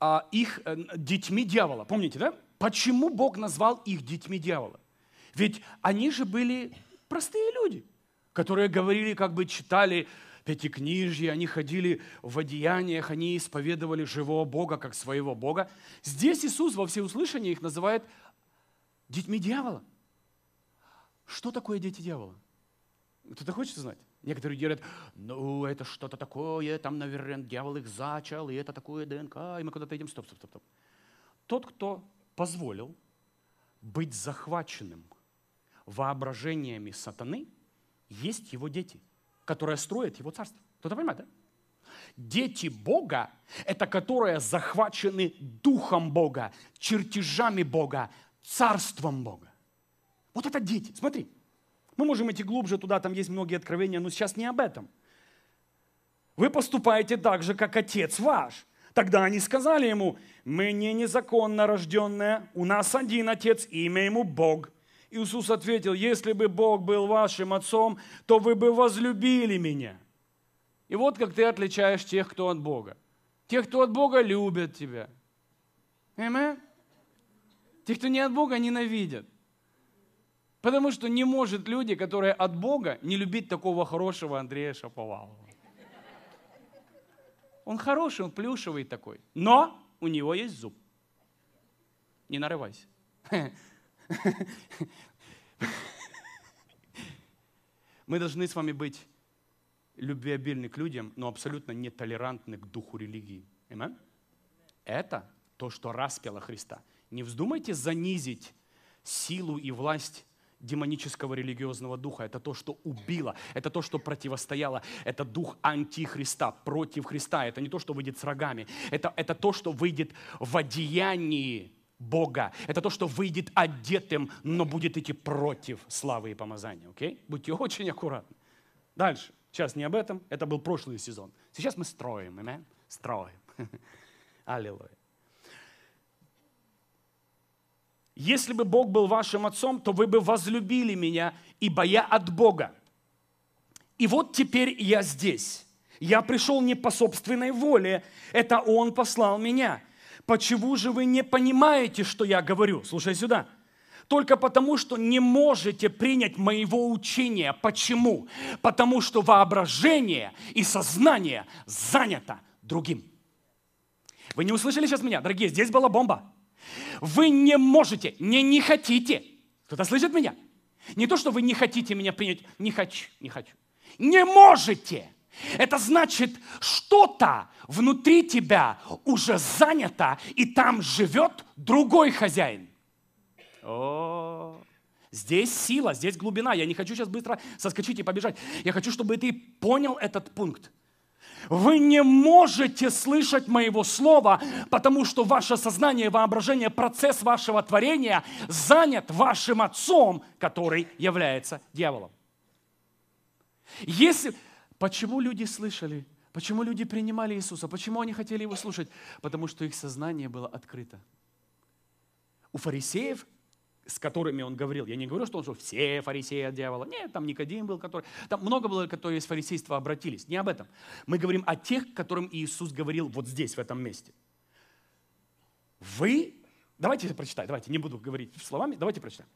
а, их а, детьми дьявола? Помните, да? Почему Бог назвал их детьми дьявола? Ведь они же были простые люди, которые говорили, как бы читали пятикнижье, они ходили в одеяниях, они исповедовали живого Бога как своего Бога. Здесь Иисус во всеуслышание их называет детьми дьявола. Что такое дети дьявола? Кто-то хочет знать? Некоторые говорят, ну, это что-то такое, там, наверное, дьявол их зачал, и это такое ДНК, и мы куда-то идем. Стоп, стоп, стоп, стоп. Тот, кто позволил быть захваченным воображениями сатаны, есть его дети, которые строят его царство. Кто-то понимает, да? Дети Бога – это которые захвачены Духом Бога, чертежами Бога, Царством Бога. Вот это дети. Смотри, мы можем идти глубже туда, там есть многие откровения, но сейчас не об этом. Вы поступаете так же, как Отец ваш. Тогда они сказали ему, мы не незаконно рожденные, у нас один Отец, имя ему Бог – Иисус ответил, если бы Бог был вашим отцом, то вы бы возлюбили меня. И вот как ты отличаешь тех, кто от Бога. Тех, кто от Бога, любят тебя. Amen? Тех, кто не от Бога, ненавидят. Потому что не может люди, которые от Бога, не любить такого хорошего Андрея Шаповалова. Он хороший, он плюшевый такой. Но у него есть зуб. Не нарывайся. *laughs* *laughs* Мы должны с вами быть любвеобильны к людям, но абсолютно нетолерантны к духу религии. Amen? Это то, что распяло Христа. Не вздумайте занизить силу и власть демонического религиозного духа. Это то, что убило, это то, что противостояло. Это дух антихриста, против Христа. Это не то, что выйдет с рогами. Это, это то, что выйдет в одеянии Бога. Это то, что выйдет одетым, но будет идти против славы и помазания. Окей? Будьте очень аккуратны. Дальше. Сейчас не об этом. Это был прошлый сезон. Сейчас мы строим. Amen? Строим. *laughs* Аллилуйя. Если бы Бог был вашим отцом, то вы бы возлюбили меня, ибо я от Бога. И вот теперь я здесь. Я пришел не по собственной воле, это Он послал меня. Почему же вы не понимаете, что я говорю? Слушай сюда. Только потому, что не можете принять моего учения. Почему? Потому что воображение и сознание занято другим. Вы не услышали сейчас меня? Дорогие, здесь была бомба. Вы не можете, не не хотите. Кто-то слышит меня? Не то, что вы не хотите меня принять. Не хочу, не хочу. Не можете. Это значит, что-то внутри тебя уже занято, и там живет другой хозяин. О, здесь сила, здесь глубина. Я не хочу сейчас быстро соскочить и побежать. Я хочу, чтобы ты понял этот пункт. Вы не можете слышать моего слова, потому что ваше сознание, воображение, процесс вашего творения занят вашим отцом, который является дьяволом. Если... Почему люди слышали? Почему люди принимали Иисуса? Почему они хотели Его слушать? Потому что их сознание было открыто. У фарисеев с которыми он говорил. Я не говорю, что он что все фарисеи от дьявола. Нет, там Никодим был, который... Там много было, которые из фарисейства обратились. Не об этом. Мы говорим о тех, которым Иисус говорил вот здесь, в этом месте. Вы... Давайте прочитаю, давайте, не буду говорить словами, давайте прочитаем.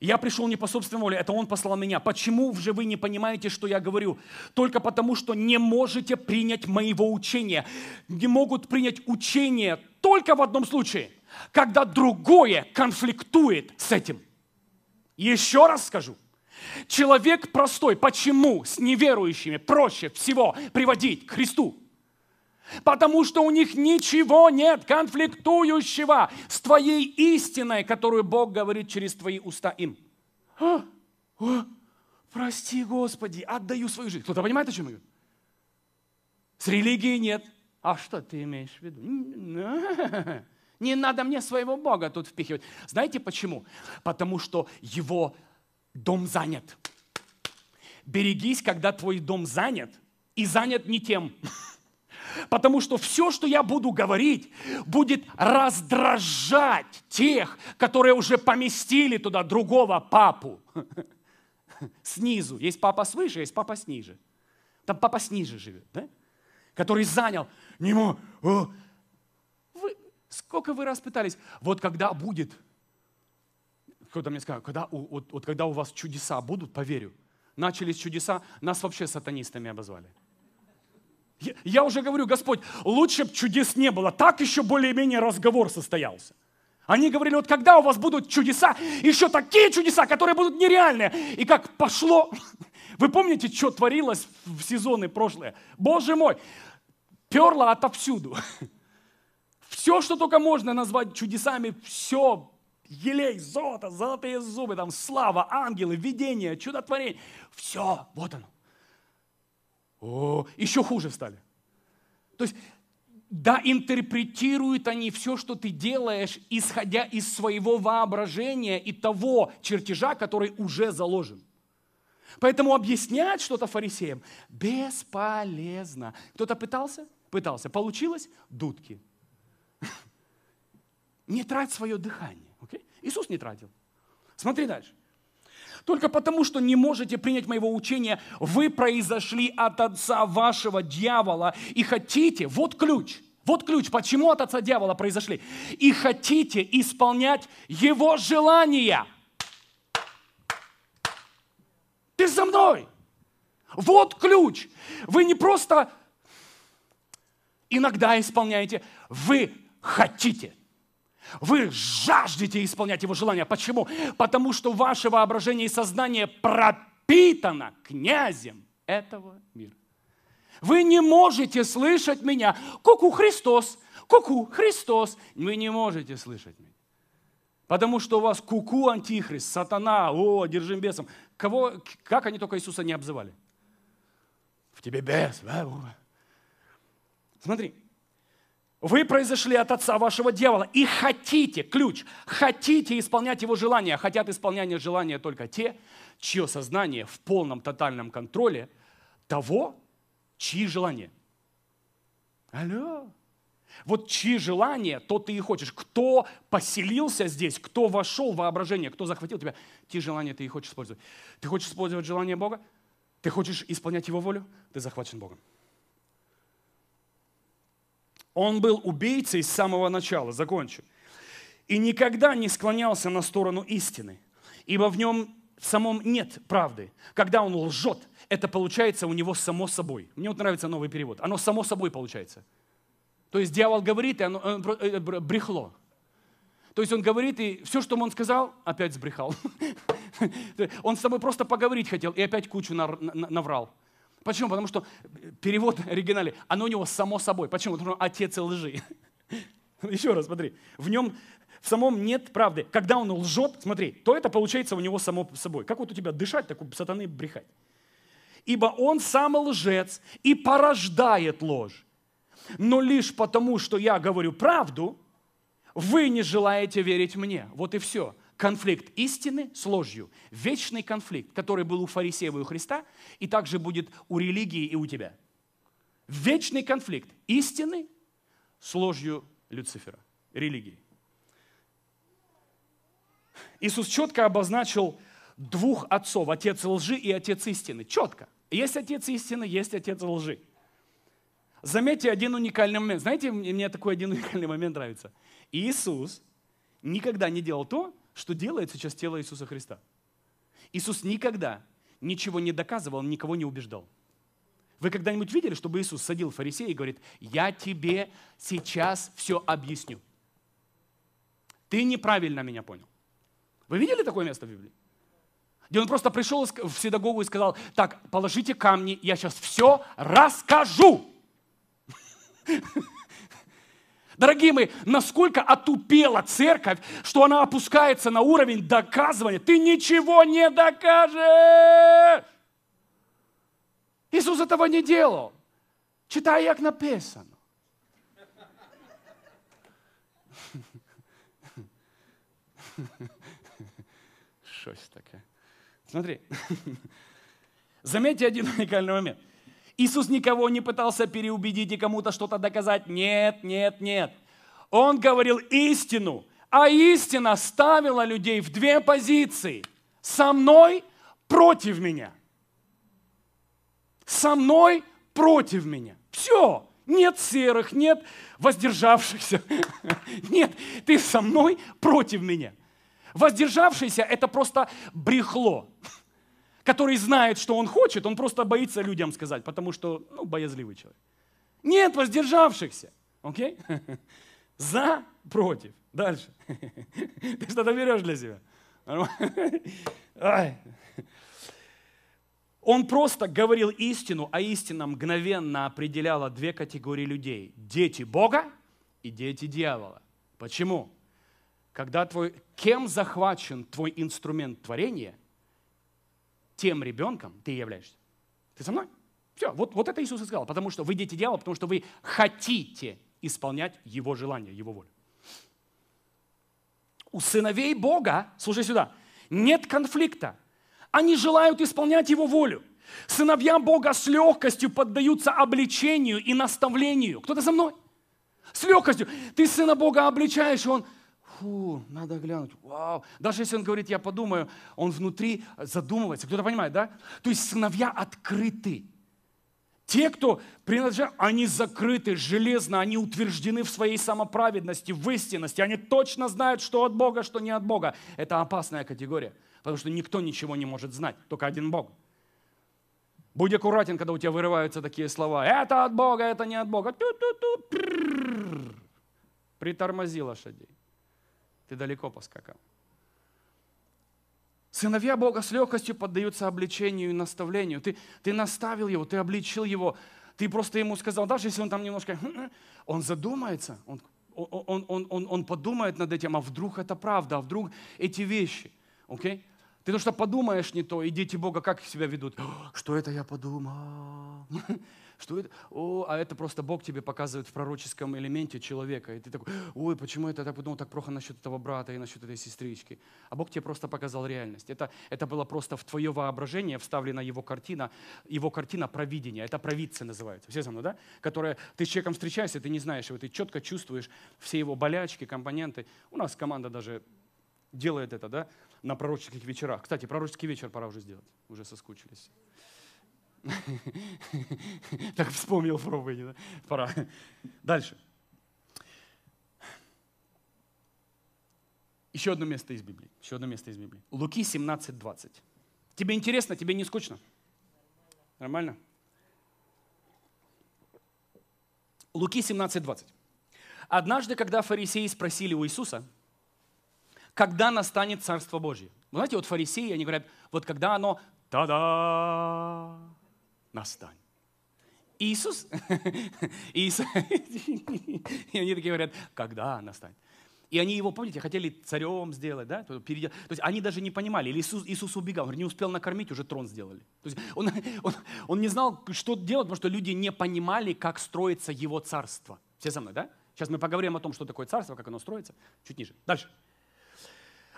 Я пришел не по собственной воле, это Он послал меня. Почему же вы не понимаете, что я говорю? Только потому, что не можете принять моего учения. Не могут принять учение только в одном случае – когда другое конфликтует с этим. Еще раз скажу. Человек простой. Почему с неверующими проще всего приводить к Христу? Потому что у них ничего нет конфликтующего с твоей истиной, которую Бог говорит через твои уста им. А, а, прости, Господи, отдаю свою жизнь. Кто-то понимает, о чем я С религией нет. А что ты имеешь в виду? Не надо мне своего Бога тут впихивать. Знаете почему? Потому что его дом занят. Берегись, когда твой дом занят, и занят не тем. Потому что все, что я буду говорить, будет раздражать тех, которые уже поместили туда другого папу. *laughs* Снизу. Есть папа свыше, есть папа сниже. Там папа сниже живет, да? который занял. Не могу, Сколько вы раз пытались? Вот когда будет, кто-то мне сказал, когда, вот, вот когда у вас чудеса будут, поверю. Начались чудеса, нас вообще сатанистами обозвали. Я, я уже говорю, Господь, лучше бы чудес не было, так еще более-менее разговор состоялся. Они говорили, вот когда у вас будут чудеса, еще такие чудеса, которые будут нереальные. И как пошло, *laughs* вы помните, что творилось в сезоны прошлые? Боже мой, перло отовсюду. *laughs* Все, что только можно назвать чудесами, все, елей, золото, золотые зубы, там слава, ангелы, видение, чудотворение, все, вот оно. О, еще хуже стали. То есть, да, интерпретируют они все, что ты делаешь, исходя из своего воображения и того чертежа, который уже заложен. Поэтому объяснять что-то фарисеям бесполезно. Кто-то пытался? Пытался. Получилось? Дудки. *laughs* Не трать свое дыхание. Okay? Иисус не тратил. Смотри дальше. Только потому, что не можете принять моего учения, вы произошли от отца вашего дьявола и хотите, вот ключ, вот ключ, почему от отца дьявола произошли, и хотите исполнять его желания. Ты за мной. Вот ключ. Вы не просто иногда исполняете, вы хотите. Вы жаждете исполнять его желания. Почему? Потому что ваше воображение и сознание пропитано князем этого мира. Вы не можете слышать меня. Куку Христос, куку Христос. Вы не можете слышать меня. Потому что у вас куку антихрист, сатана, о, держим бесом. Кого, как они только Иисуса не обзывали? В тебе бес. Смотри, вы произошли от отца вашего дьявола и хотите, ключ, хотите исполнять его желания. Хотят исполнять желания только те, чье сознание в полном тотальном контроле того, чьи желания. Алло. Вот чьи желания, то ты и хочешь. Кто поселился здесь, кто вошел в воображение, кто захватил тебя, те желания ты и хочешь использовать. Ты хочешь использовать желание Бога? Ты хочешь исполнять Его волю? Ты захвачен Богом. Он был убийцей с самого начала, закончу. И никогда не склонялся на сторону истины, ибо в нем в самом нет правды. Когда он лжет, это получается у него само собой. Мне вот нравится новый перевод. Оно само собой получается. То есть дьявол говорит, и оно, э, брехло. То есть он говорит, и все, что он сказал, опять сбрехал. *laughs* Он с тобой просто поговорить хотел, и опять кучу наврал. Почему? Потому что перевод *laughs* оригинале, оно у него само собой. Почему? Потому что отец лжи. *laughs* Еще раз смотри. В нем в самом нет правды. Когда он лжет, смотри, то это получается у него само собой. Как вот у тебя дышать, так у сатаны брехать. Ибо он сам лжец и порождает ложь. Но лишь потому, что я говорю правду, вы не желаете верить мне. Вот и все конфликт истины с ложью. Вечный конфликт, который был у фарисеев и у Христа, и также будет у религии и у тебя. Вечный конфликт истины с ложью Люцифера, религии. Иисус четко обозначил двух отцов, отец лжи и отец истины. Четко. Есть отец истины, есть отец лжи. Заметьте один уникальный момент. Знаете, мне такой один уникальный момент нравится. Иисус никогда не делал то, что делает сейчас тело Иисуса Христа. Иисус никогда ничего не доказывал, никого не убеждал. Вы когда-нибудь видели, чтобы Иисус садил фарисея и говорит, я тебе сейчас все объясню. Ты неправильно меня понял. Вы видели такое место в Библии? Где он просто пришел в синагогу и сказал, так, положите камни, я сейчас все расскажу. *laughs* Дорогие мои, насколько отупела церковь, что она опускается на уровень доказывания. Ты ничего не докажешь. Иисус этого не делал. Читай, как написано. Щось таке. Смотри. Заметьте один уникальный момент. Иисус никого не пытался переубедить и кому-то что-то доказать. Нет, нет, нет. Он говорил истину, а истина ставила людей в две позиции. Со мной против меня. Со мной против меня. Все. Нет серых, нет воздержавшихся. *laughs* Нет, ты со мной против меня. Воздержавшийся – это просто брехло который знает, что он хочет, он просто боится людям сказать, потому что, ну, боязливый человек. Нет воздержавшихся. Окей? Okay? *laughs* За, против. Дальше. *laughs* Ты что-то берешь для себя. *laughs* Он просто говорил истину, а истина мгновенно определяла две категории людей. Дети Бога и дети дьявола. Почему? Когда твой, кем захвачен твой инструмент творения – тем ребенком ты являешься. Ты со мной? Все, вот, вот это Иисус и сказал. Потому что вы дети дьявола, потому что вы хотите исполнять Его желание, Его волю. У сыновей Бога, слушай сюда, нет конфликта. Они желают исполнять Его волю. Сыновья Бога с легкостью поддаются обличению и наставлению. Кто-то за мной? С легкостью. Ты сына Бога обличаешь, и он, фу, надо глянуть, вау. Даже если он говорит, я подумаю, он внутри задумывается. Кто-то понимает, да? То есть сыновья открыты. Те, кто принадлежат, они закрыты железно, они утверждены в своей самоправедности, в истинности. Они точно знают, что от Бога, что не от Бога. Это опасная категория, потому что никто ничего не может знать, только один Бог. Будь аккуратен, когда у тебя вырываются такие слова. Это от Бога, это не от Бога. Ту-ту-ту. Притормози лошадей. Ты далеко поскакал. Сыновья Бога с легкостью поддаются обличению и наставлению. Ты, ты наставил его, ты обличил его, ты просто ему сказал, даже если он там немножко... *laughs* Он задумается, он, он, он, он, он подумает над этим, а вдруг это правда, а вдруг эти вещи. Okay? Ты то, что подумаешь не то, и дети Бога как себя ведут? Что это я подумал? *laughs* Что это? О, а это просто Бог тебе показывает в пророческом элементе человека. И ты такой, ой, почему это так подумал так плохо насчет этого брата и насчет этой сестрички? А Бог тебе просто показал реальность. Это, это было просто в твое воображение вставлена его картина, его картина провидения. Это провидцы называется. Все со мной, да? Которая, ты с человеком встречаешься, ты не знаешь его, ты четко чувствуешь все его болячки, компоненты. У нас команда даже делает это, да, на пророческих вечерах. Кстати, пророческий вечер пора уже сделать. Уже соскучились. *laughs* Так вспомнил да? Пора. Дальше. Еще одно место из Библии. Еще одно место из Библии. Луки 17, 20. Тебе интересно, тебе не скучно? Нормально? Луки 17, 20. Однажды, когда фарисеи спросили у Иисуса, когда настанет Царство Божье. Вы знаете, вот фарисеи, они говорят, вот когда оно, та-да, настанет. Иисус, *laughs* Иисус, *laughs* и они такие говорят, когда настанет. И они его, помните, хотели царем сделать, да? То есть они даже не понимали. Или Иисус, Иисус убегал, не успел накормить, уже трон сделали. То есть он, *laughs* он, он не знал, что делать, потому что люди не понимали, как строится его царство. Все со мной, да? Сейчас мы поговорим о том, что такое царство, как оно строится, чуть ниже. Дальше.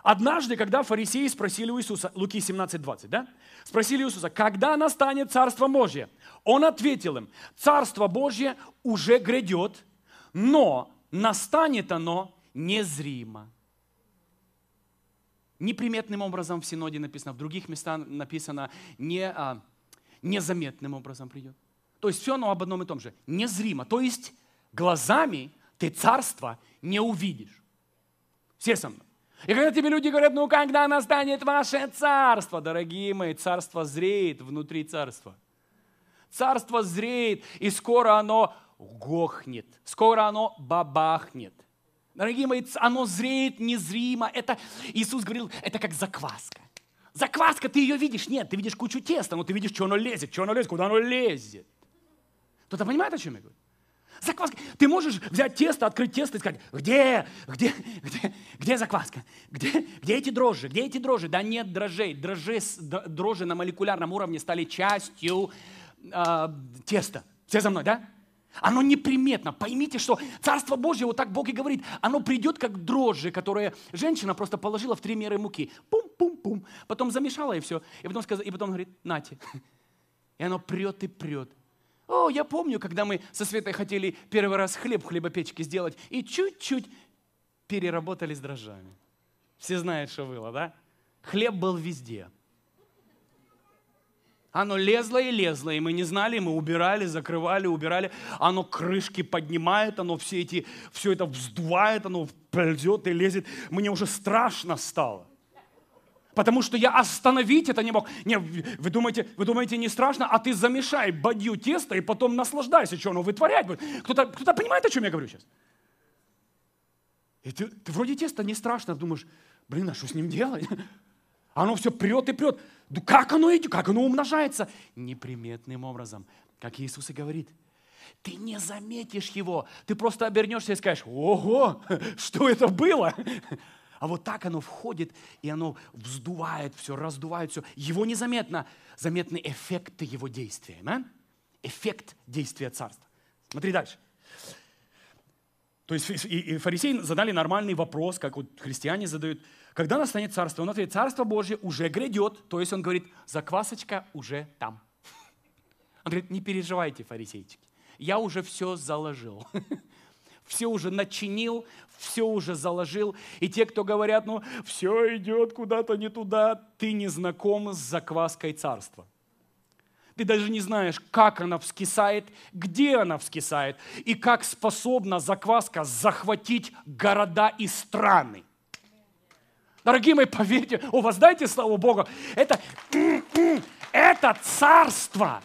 Однажды, когда фарисеи спросили у Иисуса, Луки 17, 20, да? Спросили Иисуса, когда настанет Царство Божье? Он ответил им, Царство Божье уже грядет, но настанет оно незримо. Неприметным образом в Синоде написано, в других местах написано не, а, незаметным образом придет. То есть все оно об одном и том же. Незримо. То есть глазами ты царство не увидишь. Все со мной. И когда тебе люди говорят, ну когда настанет ваше царство, дорогие мои, царство зреет внутри царства. Царство зреет, и скоро оно гохнет, скоро оно бабахнет. Дорогие мои, оно зреет незримо. Это, Иисус говорил, это как закваска. Закваска, ты ее видишь? Нет, ты видишь кучу теста, но ты видишь, что оно лезет, что оно лезет, куда оно лезет. Кто-то понимает, о чем я говорю? Закваска. Ты можешь взять тесто, открыть тесто и сказать, где, где, где, где закваска? Где, где эти дрожжи? Где эти дрожжи? Да нет дрожжей. Дрожжи, дрожжи на молекулярном уровне стали частью э, теста. Все за мной, да? Оно неприметно. Поймите, что Царство Божье, вот так Бог и говорит, оно придет как дрожжи, которые женщина просто положила в три меры муки. Пум-пум-пум. Потом замешала и все. И потом, сказала, и потом говорит, нате. И оно прет и прет. О, я помню, когда мы со Светой хотели первый раз хлеб в хлебопечке сделать и чуть-чуть переработали с дрожжами. Все знают, что было, да? Хлеб был везде. Оно лезло и лезло, и мы не знали, мы убирали, закрывали, убирали. Оно крышки поднимает, оно все, эти, все это вздувает, оно ползет и лезет. Мне уже страшно стало потому что я остановить это не мог. Не, вы думаете, вы думаете, не страшно, а ты замешай бадью тесто и потом наслаждайся, что оно вытворять будет. Кто-то, кто понимает, о чем я говорю сейчас? И ты, ты вроде тесто не страшно, думаешь, блин, а что с ним делать? *laughs* Оно все прет и прет. Ну как оно идет, как оно умножается? Неприметным образом, как Иисус и говорит. Ты не заметишь его. Ты просто обернешься и скажешь, ого, *laughs* что это было? А вот так оно входит, и оно вздувает все, раздувает все. Его незаметно. Заметны эффекты его действия. Amen? Эффект действия царства. Смотри дальше. То есть и фарисеи задали нормальный вопрос, как вот христиане задают. Когда настанет царство? Он ответит, царство Божье уже грядет. То есть он говорит, заквасочка уже там. Он говорит, не переживайте, фарисейчики. Я уже все заложил. *laughs* все уже начинил, все уже заложил. И те, кто говорят, ну, все идет куда-то не туда, ты не знаком с закваской царства. Ты даже не знаешь, как она вскисает, где она вскисает, и как способна закваска захватить города и страны. Дорогие мои, поверьте, у вас дайте славу Богу, это, это царство.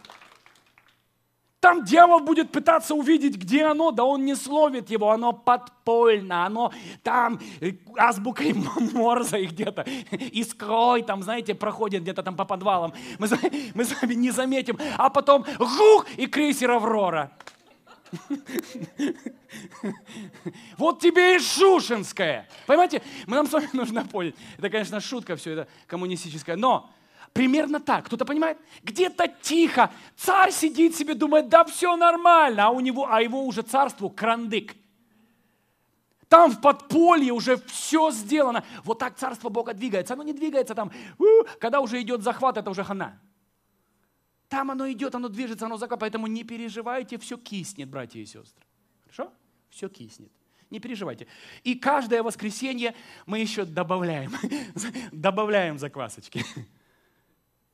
Там дьявол будет пытаться увидеть, где оно, да он не словит его, оно подпольно, оно там э, азбукой Морзе где-то, искрой там, знаете, проходит где-то там по подвалам. Мы, *laughs* мы с вами не заметим, а потом жух и крейсер «Аврора». *laughs* Вот тебе и Шушинская. Понимаете, мы нам с вами нужно понять. Это, конечно, шутка все это коммунистическая, но примерно так. Кто-то понимает? Где-то тихо. Царь сидит себе, думает, да все нормально, а у него, а его уже царству крандык. Там в подполье уже все сделано. Вот так царство Бога двигается. Оно не двигается там, когда уже идет захват, это уже хана. Там оно идет, оно движется, оно закапывает. Поэтому не переживайте, все киснет, братья и сестры. Хорошо? Все киснет. Не переживайте. И каждое воскресенье мы еще добавляем, *laughs* добавляем заквасочки.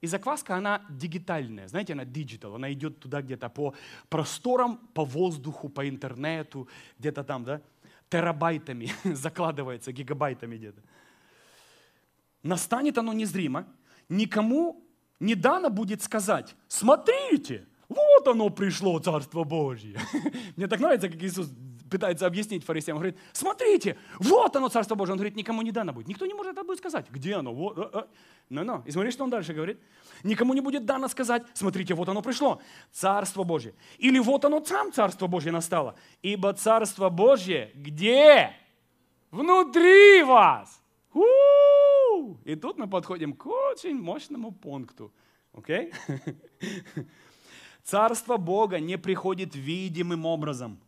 И закваска, она дигитальная, знаете, она диgital, она идет туда где-то по просторам, по воздуху, по интернету, где-то там, да, терабайтами *laughs* закладывается, гигабайтами где-то. Настанет оно незримо, никому не дано будет сказать, смотрите, вот оно пришло, Царство Божье. *laughs* Мне так нравится, как Иисус пытается объяснить фарисеям. Он говорит, смотрите, вот оно, Царство Божье. Он говорит, никому не дано будет. Никто не может это будет сказать. Где оно? Вот, а, а. Ну, ну. И смотри, что он дальше говорит. Никому не будет дано сказать, смотрите, вот оно пришло, Царство Божье. Или вот оно сам Царство Божье настало. Ибо Царство Божье где? Внутри вас. У-у-у! И тут мы подходим к очень мощному пункту. Окей? Okay? *laughs* Царство Бога не приходит видимым образом.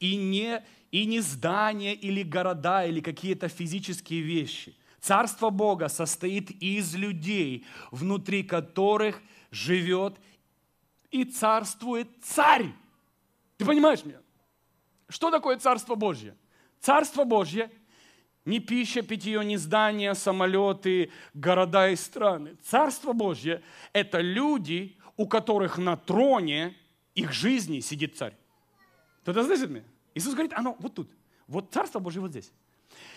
И не, и не здания или города или какие-то физические вещи. Царство Бога состоит из людей, внутри которых живет и царствует царь. Ты понимаешь меня? Что такое Царство Божье? Царство Божье не пища, питье, не здания, самолеты, города и страны. Царство Божье – это люди, у которых на троне их жизни сидит царь. Кто-то слышит меня? Иисус говорит, оно вот тут. Вот Царство Божье вот здесь.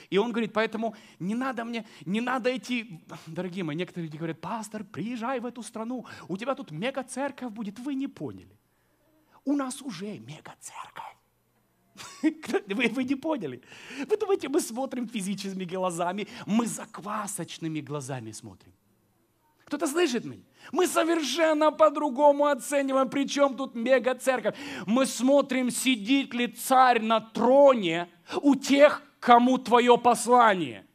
И он говорит, поэтому не надо мне, не надо идти, дорогие мои, некоторые люди говорят, пастор, приезжай в эту страну, у тебя тут мега-церковь будет. Вы не поняли. У нас уже мега-церковь. *laughs* Вы, вы не поняли? Вы думаете, мы смотрим физическими глазами, мы заквасочными глазами смотрим. Кто-то слышит меня? Мы совершенно по-другому оцениваем, причем тут мега-церковь. Мы смотрим, сидит ли царь на троне у тех, кому твое послание.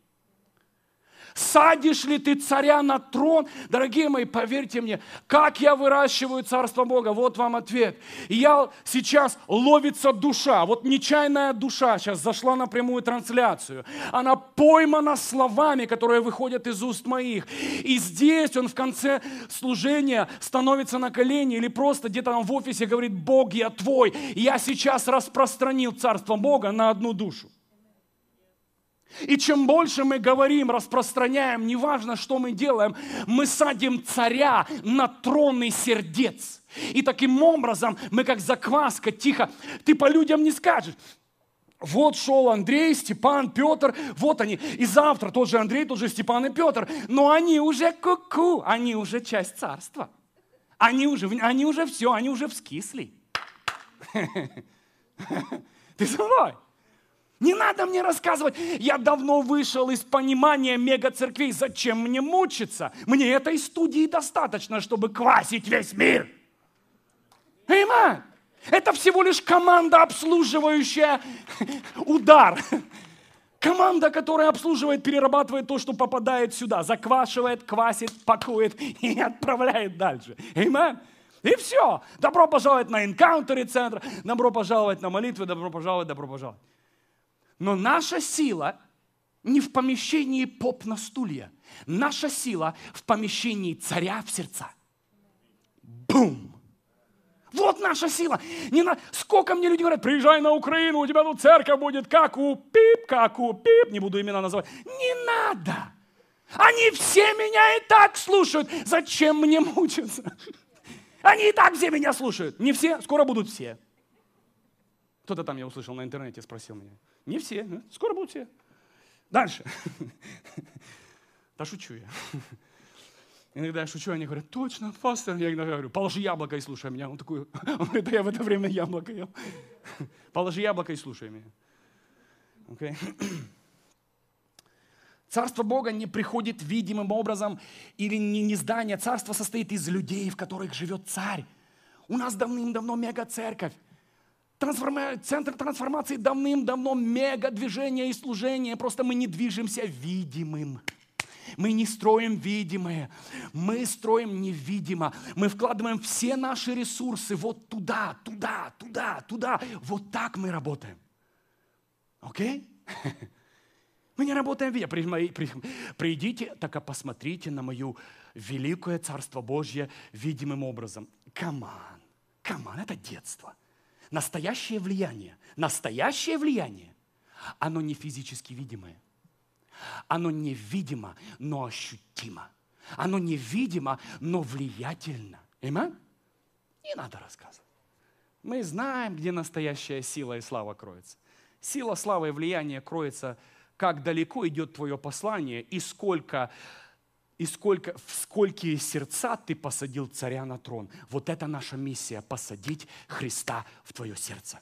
Садишь ли ты царя на трон? Дорогие мои, поверьте мне, как я выращиваю Царство Бога? Вот вам ответ. Я сейчас ловится душа, вот нечаянная душа сейчас зашла на прямую трансляцию. Она поймана словами, которые выходят из уст моих. И здесь он в конце служения становится на колени или просто где-то там в офисе говорит, Бог, я твой. Я сейчас распространил Царство Бога на одну душу. И чем больше мы говорим, распространяем, неважно, что мы делаем, мы садим царя на тронный сердец. И таким образом мы как закваска, тихо, ты по людям не скажешь, вот шел Андрей, Степан, Петр, вот они. И завтра тот же Андрей, тот же Степан и Петр. Но они уже ку-ку, они уже часть царства. Они уже, они уже все, они уже вскисли. *laughs* Ты со мной? Не надо мне рассказывать, я давно вышел из понимания мега-церквей, зачем мне мучиться? Мне этой студии достаточно, чтобы квасить весь мир. Эйма! Это всего лишь команда, обслуживающая удар. Команда, которая обслуживает, перерабатывает то, что попадает сюда, заквашивает, квасит, пакует и *laughs* отправляет дальше. Эймен? И все. Добро пожаловать на энкаунтере центра, добро пожаловать на молитвы, добро пожаловать, добро пожаловать. Но наша сила не в помещении поп на стулья. Наша сила в помещении царя в сердца. Бум! Вот наша сила. Не на... Сколько мне люди говорят, приезжай на Украину, у тебя тут церковь будет, как у пип, как у пип, не буду имена называть. Не надо. Они все меня и так слушают. Зачем мне мучиться? Они и так все меня слушают. Не все, скоро будут все. Кто-то там, я услышал на интернете, спросил меня. Не все, скоро будут все. Дальше. *laughs* Да шучу я. *laughs* Иногда я шучу, они говорят, точно, пастор. Я иногда говорю, положи яблоко и слушай меня. Он такой, *laughs* он говорит, я в это время яблоко ел. Положи яблоко и слушай меня. Okay? *clears throat* Царство Бога не приходит видимым образом или не, не здание. Царство состоит из людей, в которых живет царь. У нас давным-давно мега-церковь. Центр трансформации давным-давно мега-движение и служение. Просто мы не движемся видимым. Мы не строим видимое, мы строим невидимо. Мы вкладываем все наши ресурсы вот туда, туда, туда, туда. Вот так мы работаем. Окей? Okay? *laughs* Мы не работаем видя. Придите, так и посмотрите на мою великое Царство Божье видимым образом. Каман, каман, это детство. Настоящее влияние, настоящее влияние, оно не физически видимое – оно невидимо, но ощутимо. Оно невидимо, но влиятельно. Имя? Не надо рассказывать. Мы знаем, где настоящая сила и слава кроется. Сила, слава и влияние кроется, как далеко идет твое послание и сколько и сколько, в сколькие сердца ты посадил царя на трон. Вот это наша миссия – посадить Христа в твое сердце.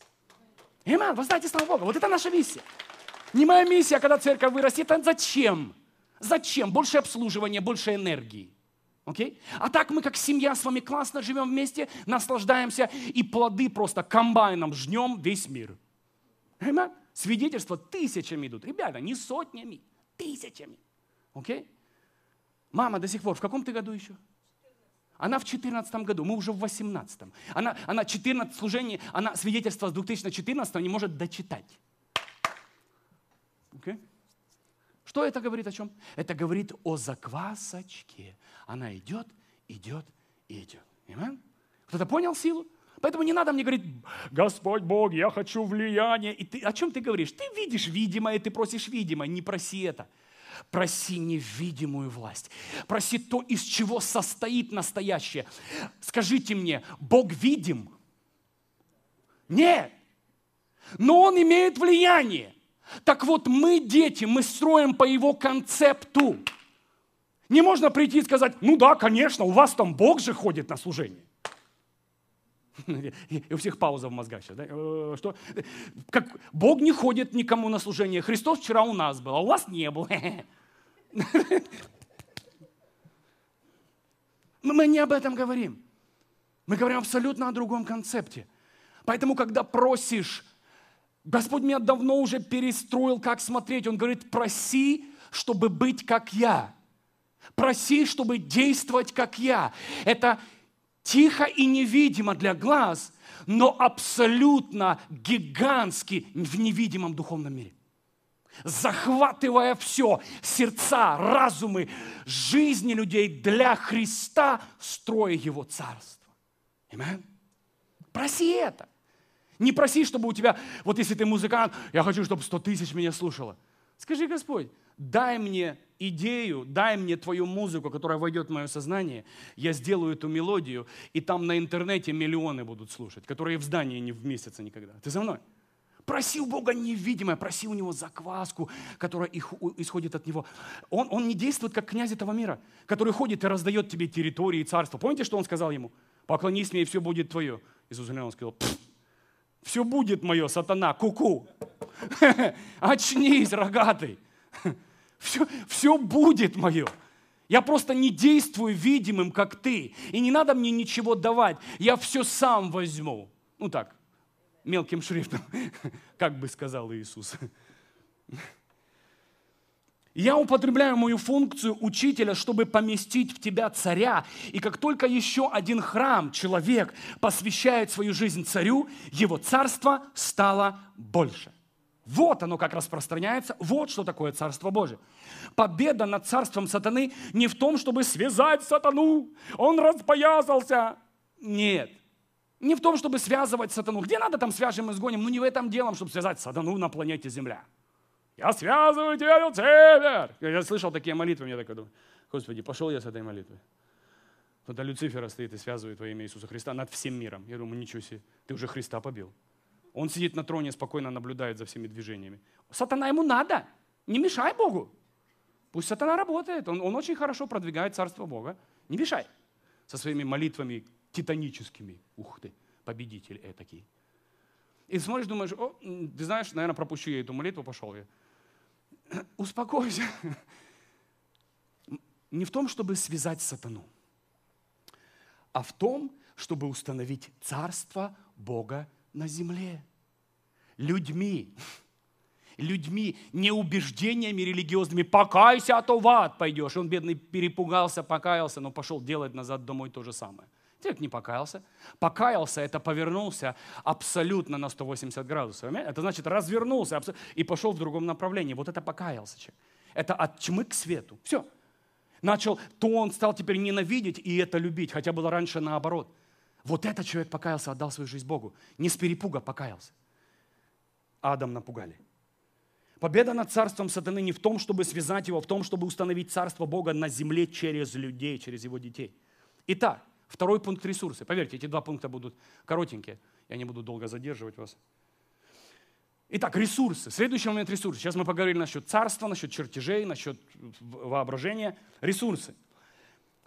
Иман, вы знаете, слава Богу, вот это наша миссия. Не моя миссия, когда церковь вырастет, а зачем? Зачем? Больше обслуживания, больше энергии. Okay? А так мы как семья с вами классно живем вместе, наслаждаемся и плоды просто комбайном жнем весь мир. Amen? Свидетельства тысячами идут. Ребята, не сотнями, тысячами. Okay? Мама до сих пор, в каком ты году еще? Она в 14 году, мы уже в 18. Она, она 14 служений, она свидетельство с 2014 не может дочитать. Okay? Что это говорит о чем? Это говорит о заквасочке. Она идет, идет и идет. Amen? Кто-то понял силу? Поэтому не надо мне говорить, Господь Бог, я хочу влияния. И ты, о чем ты говоришь? Ты видишь видимое, ты просишь видимое. Не проси это. Проси невидимую власть. Проси то, из чего состоит настоящее. Скажите мне, Бог видим? Нет. Но Он имеет влияние. Так вот, мы, дети, мы строим по его концепту. Не можно прийти и сказать, ну да, конечно, у вас там Бог же ходит на служение. *laughs* И у всех пауза в мозгах сейчас. Да? Э, что? Как, Бог не ходит никому на служение. Христос вчера у нас был, а у вас не был. *laughs* Мы не об этом говорим. Мы говорим абсолютно о другом концепте. Поэтому, когда просишь Господь меня давно уже перестроил, как смотреть. Он говорит, проси, чтобы быть как я. Проси, чтобы действовать как я. Это тихо и невидимо для глаз, но абсолютно гигантски в невидимом духовном мире. Захватывая все, сердца, разумы, жизни людей для Христа, строя Его Царство. Аминь. Проси это. Не проси, чтобы у тебя, вот если ты музыкант, я хочу, чтобы 100 тысяч меня слушало. Скажи, Господь, дай мне идею, дай мне твою музыку, которая войдет в мое сознание, я сделаю эту мелодию, и там на интернете миллионы будут слушать, которые в здании не вместятся никогда. Ты за мной? Проси у Бога невидимое, проси у Него закваску, которая исходит от Него. Он, он не действует, как князь этого мира, который ходит и раздает тебе территории и царство. Помните, что он сказал ему? Поклонись мне, и все будет твое. Иисус он сказал, все будет мое, сатана, куку. -ку. *laughs* Очнись, рогатый. *laughs* Все, все будет мое. Я просто не действую видимым, как ты. И не надо мне ничего давать. Я все сам возьму. Ну так, мелким шрифтом, *laughs* как бы сказал Иисус. Я употребляю мою функцию учителя, чтобы поместить в тебя царя. И как только еще один храм, человек, посвящает свою жизнь царю, его царство стало больше. Вот оно как распространяется, вот что такое Царство Божие. Победа над царством сатаны не в том, чтобы связать сатану, он распоясался. Нет. Не в том, чтобы связывать сатану. Где надо, там свяжем и сгоним. Ну не в этом делом, чтобы связать сатану на планете Земля. Я связываю тебя, Люцифер. Я слышал такие молитвы, мне так думаю, Господи, пошел я с этой молитвой. Тогда Люцифера стоит и связывает во имя Иисуса Христа над всем миром. Я думаю, ничего себе, ты уже Христа побил. Он сидит на троне, спокойно наблюдает за всеми движениями. Сатана ему надо, не мешай Богу. Пусть сатана работает, он, он очень хорошо продвигает Царство Бога. Не мешай со своими молитвами титаническими. Ух ты, победитель этакий. И смотришь, думаешь, о, ты знаешь, наверное, пропущу я эту молитву, пошел я. *clears throat* Успокойся. Не в том, чтобы связать сатану, а в том, чтобы установить царство Бога на земле. Людьми. Людьми, не убеждениями религиозными. Покайся, а то в ад пойдешь. Он, бедный, перепугался, покаялся, но пошел делать назад домой то же самое. Человек не покаялся. Покаялся, это повернулся абсолютно на 180 градусов. Это значит развернулся и пошел в другом направлении. Вот это покаялся человек. Это от тьмы к свету. Все. Начал, то он стал теперь ненавидеть и это любить, хотя было раньше наоборот. Вот этот человек покаялся, отдал свою жизнь Богу. Не с перепуга покаялся. Адам напугали. Победа над царством сатаны не в том, чтобы связать его, а в том, чтобы установить царство Бога на земле через людей, через его детей. Итак, второй пункт ресурсы. Поверьте, эти два пункта будут коротенькие. Я не буду долго задерживать вас. Итак, ресурсы. Следующий момент ресурсы. Сейчас мы поговорили насчет царства, насчет чертежей, насчет воображения. Ресурсы.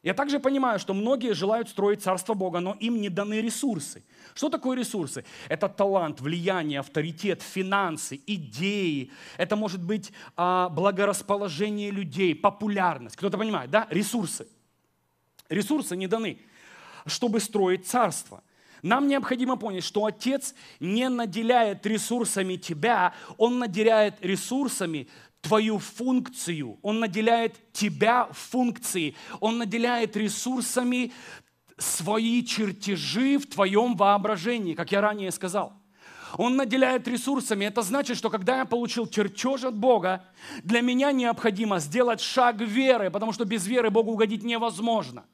Я также понимаю, что многие желают строить Царство Бога, но им не даны ресурсы. Что такое ресурсы? Это талант, влияние, авторитет, финансы, идеи. Это может быть а, благорасположение людей, популярность. Кто-то понимает, да? Ресурсы. Ресурсы не даны, чтобы строить царство. Нам необходимо понять, что Отец не наделяет ресурсами тебя, Он наделяет ресурсами твою функцию, Он наделяет тебя функцией, Он наделяет ресурсами свои чертежи в твоем воображении, как я ранее сказал. Он наделяет ресурсами. Это значит, что когда я получил чертеж от Бога, для меня необходимо сделать шаг веры, потому что без веры Богу угодить невозможно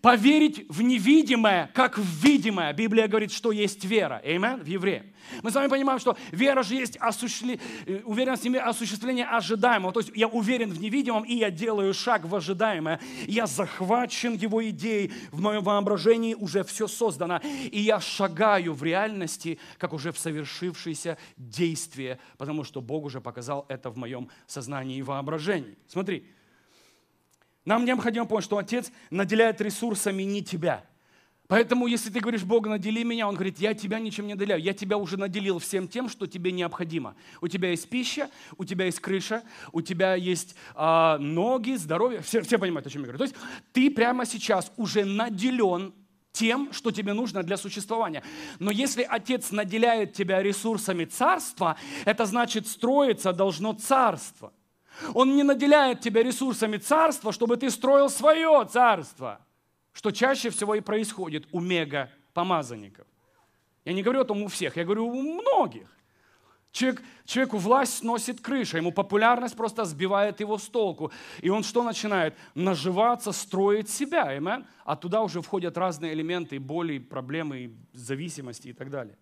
поверить в невидимое, как в видимое. Библия говорит, что есть вера. Amen? В евреям. Мы с вами понимаем, что вера же есть осуществление, э, уверенность в осуществление ожидаемого. То есть я уверен в невидимом, и я делаю шаг в ожидаемое. Я захвачен его идеей, в моем воображении уже все создано. И я шагаю в реальности, как уже в совершившееся действие, потому что Бог уже показал это в моем сознании и воображении. Смотри, нам необходимо понять, что Отец наделяет ресурсами не тебя. Поэтому, если ты говоришь, Бог, надели меня, Он говорит, я тебя ничем не наделяю. Я тебя уже наделил всем тем, что тебе необходимо. У тебя есть пища, у тебя есть крыша, у тебя есть э, ноги, здоровье. Все, все понимают, о чем я говорю. То есть ты прямо сейчас уже наделен тем, что тебе нужно для существования. Но если Отец наделяет тебя ресурсами царства, это значит, строиться должно царство. Он не наделяет тебя ресурсами царства, чтобы ты строил свое царство, что чаще всего и происходит у мега-помазанников. Я не говорю о том у всех, я говорю у многих. Человек, человеку власть сносит крыша, ему популярность просто сбивает его с толку. И он что начинает? Наживаться, строить себя. Amen? А туда уже входят разные элементы, боли, проблемы, зависимости и так далее.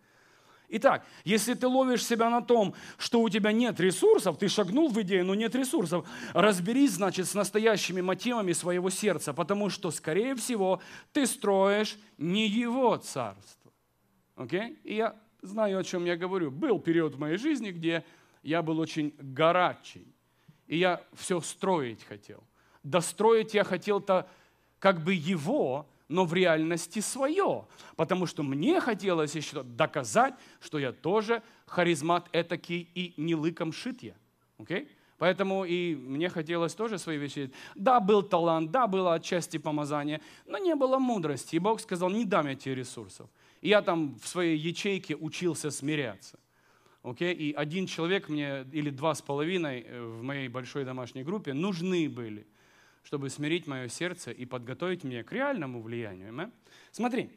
Итак, если ты ловишь себя на том, что у тебя нет ресурсов, ты шагнул в идею, но нет ресурсов, разберись, значит, с настоящими мотивами своего сердца, потому что, скорее всего, ты строишь не его царство. Окей? Okay? И я знаю, о чем я говорю. Был период в моей жизни, где я был очень горячий, и я все строить хотел. Достроить я хотел-то как бы его, но в реальности свое. Потому что мне хотелось еще доказать, что я тоже харизмат этакий и не лыком шит я. Okay? Поэтому и мне хотелось тоже свои вещи. Да, был талант, да, было отчасти помазание, но не было мудрости. И Бог сказал, не дам я тебе ресурсов. И я там в своей ячейке учился смиряться. Okay? И один человек мне, или два с половиной э, в моей большой домашней группе нужны были – чтобы смирить мое сердце и подготовить меня к реальному влиянию. Amen? Смотри,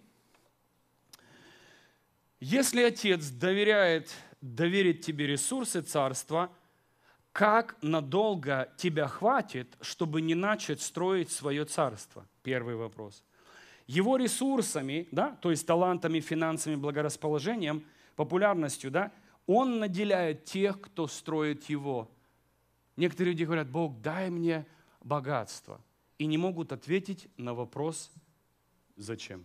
если Отец доверяет, доверит тебе ресурсы царства, как надолго тебя хватит, чтобы не начать строить свое царство? Первый вопрос. Его ресурсами, да, то есть талантами, финансами, благорасположением, популярностью, да, он наделяет тех, кто строит его. Некоторые люди говорят, Бог, дай мне богатство и не могут ответить на вопрос «Зачем?».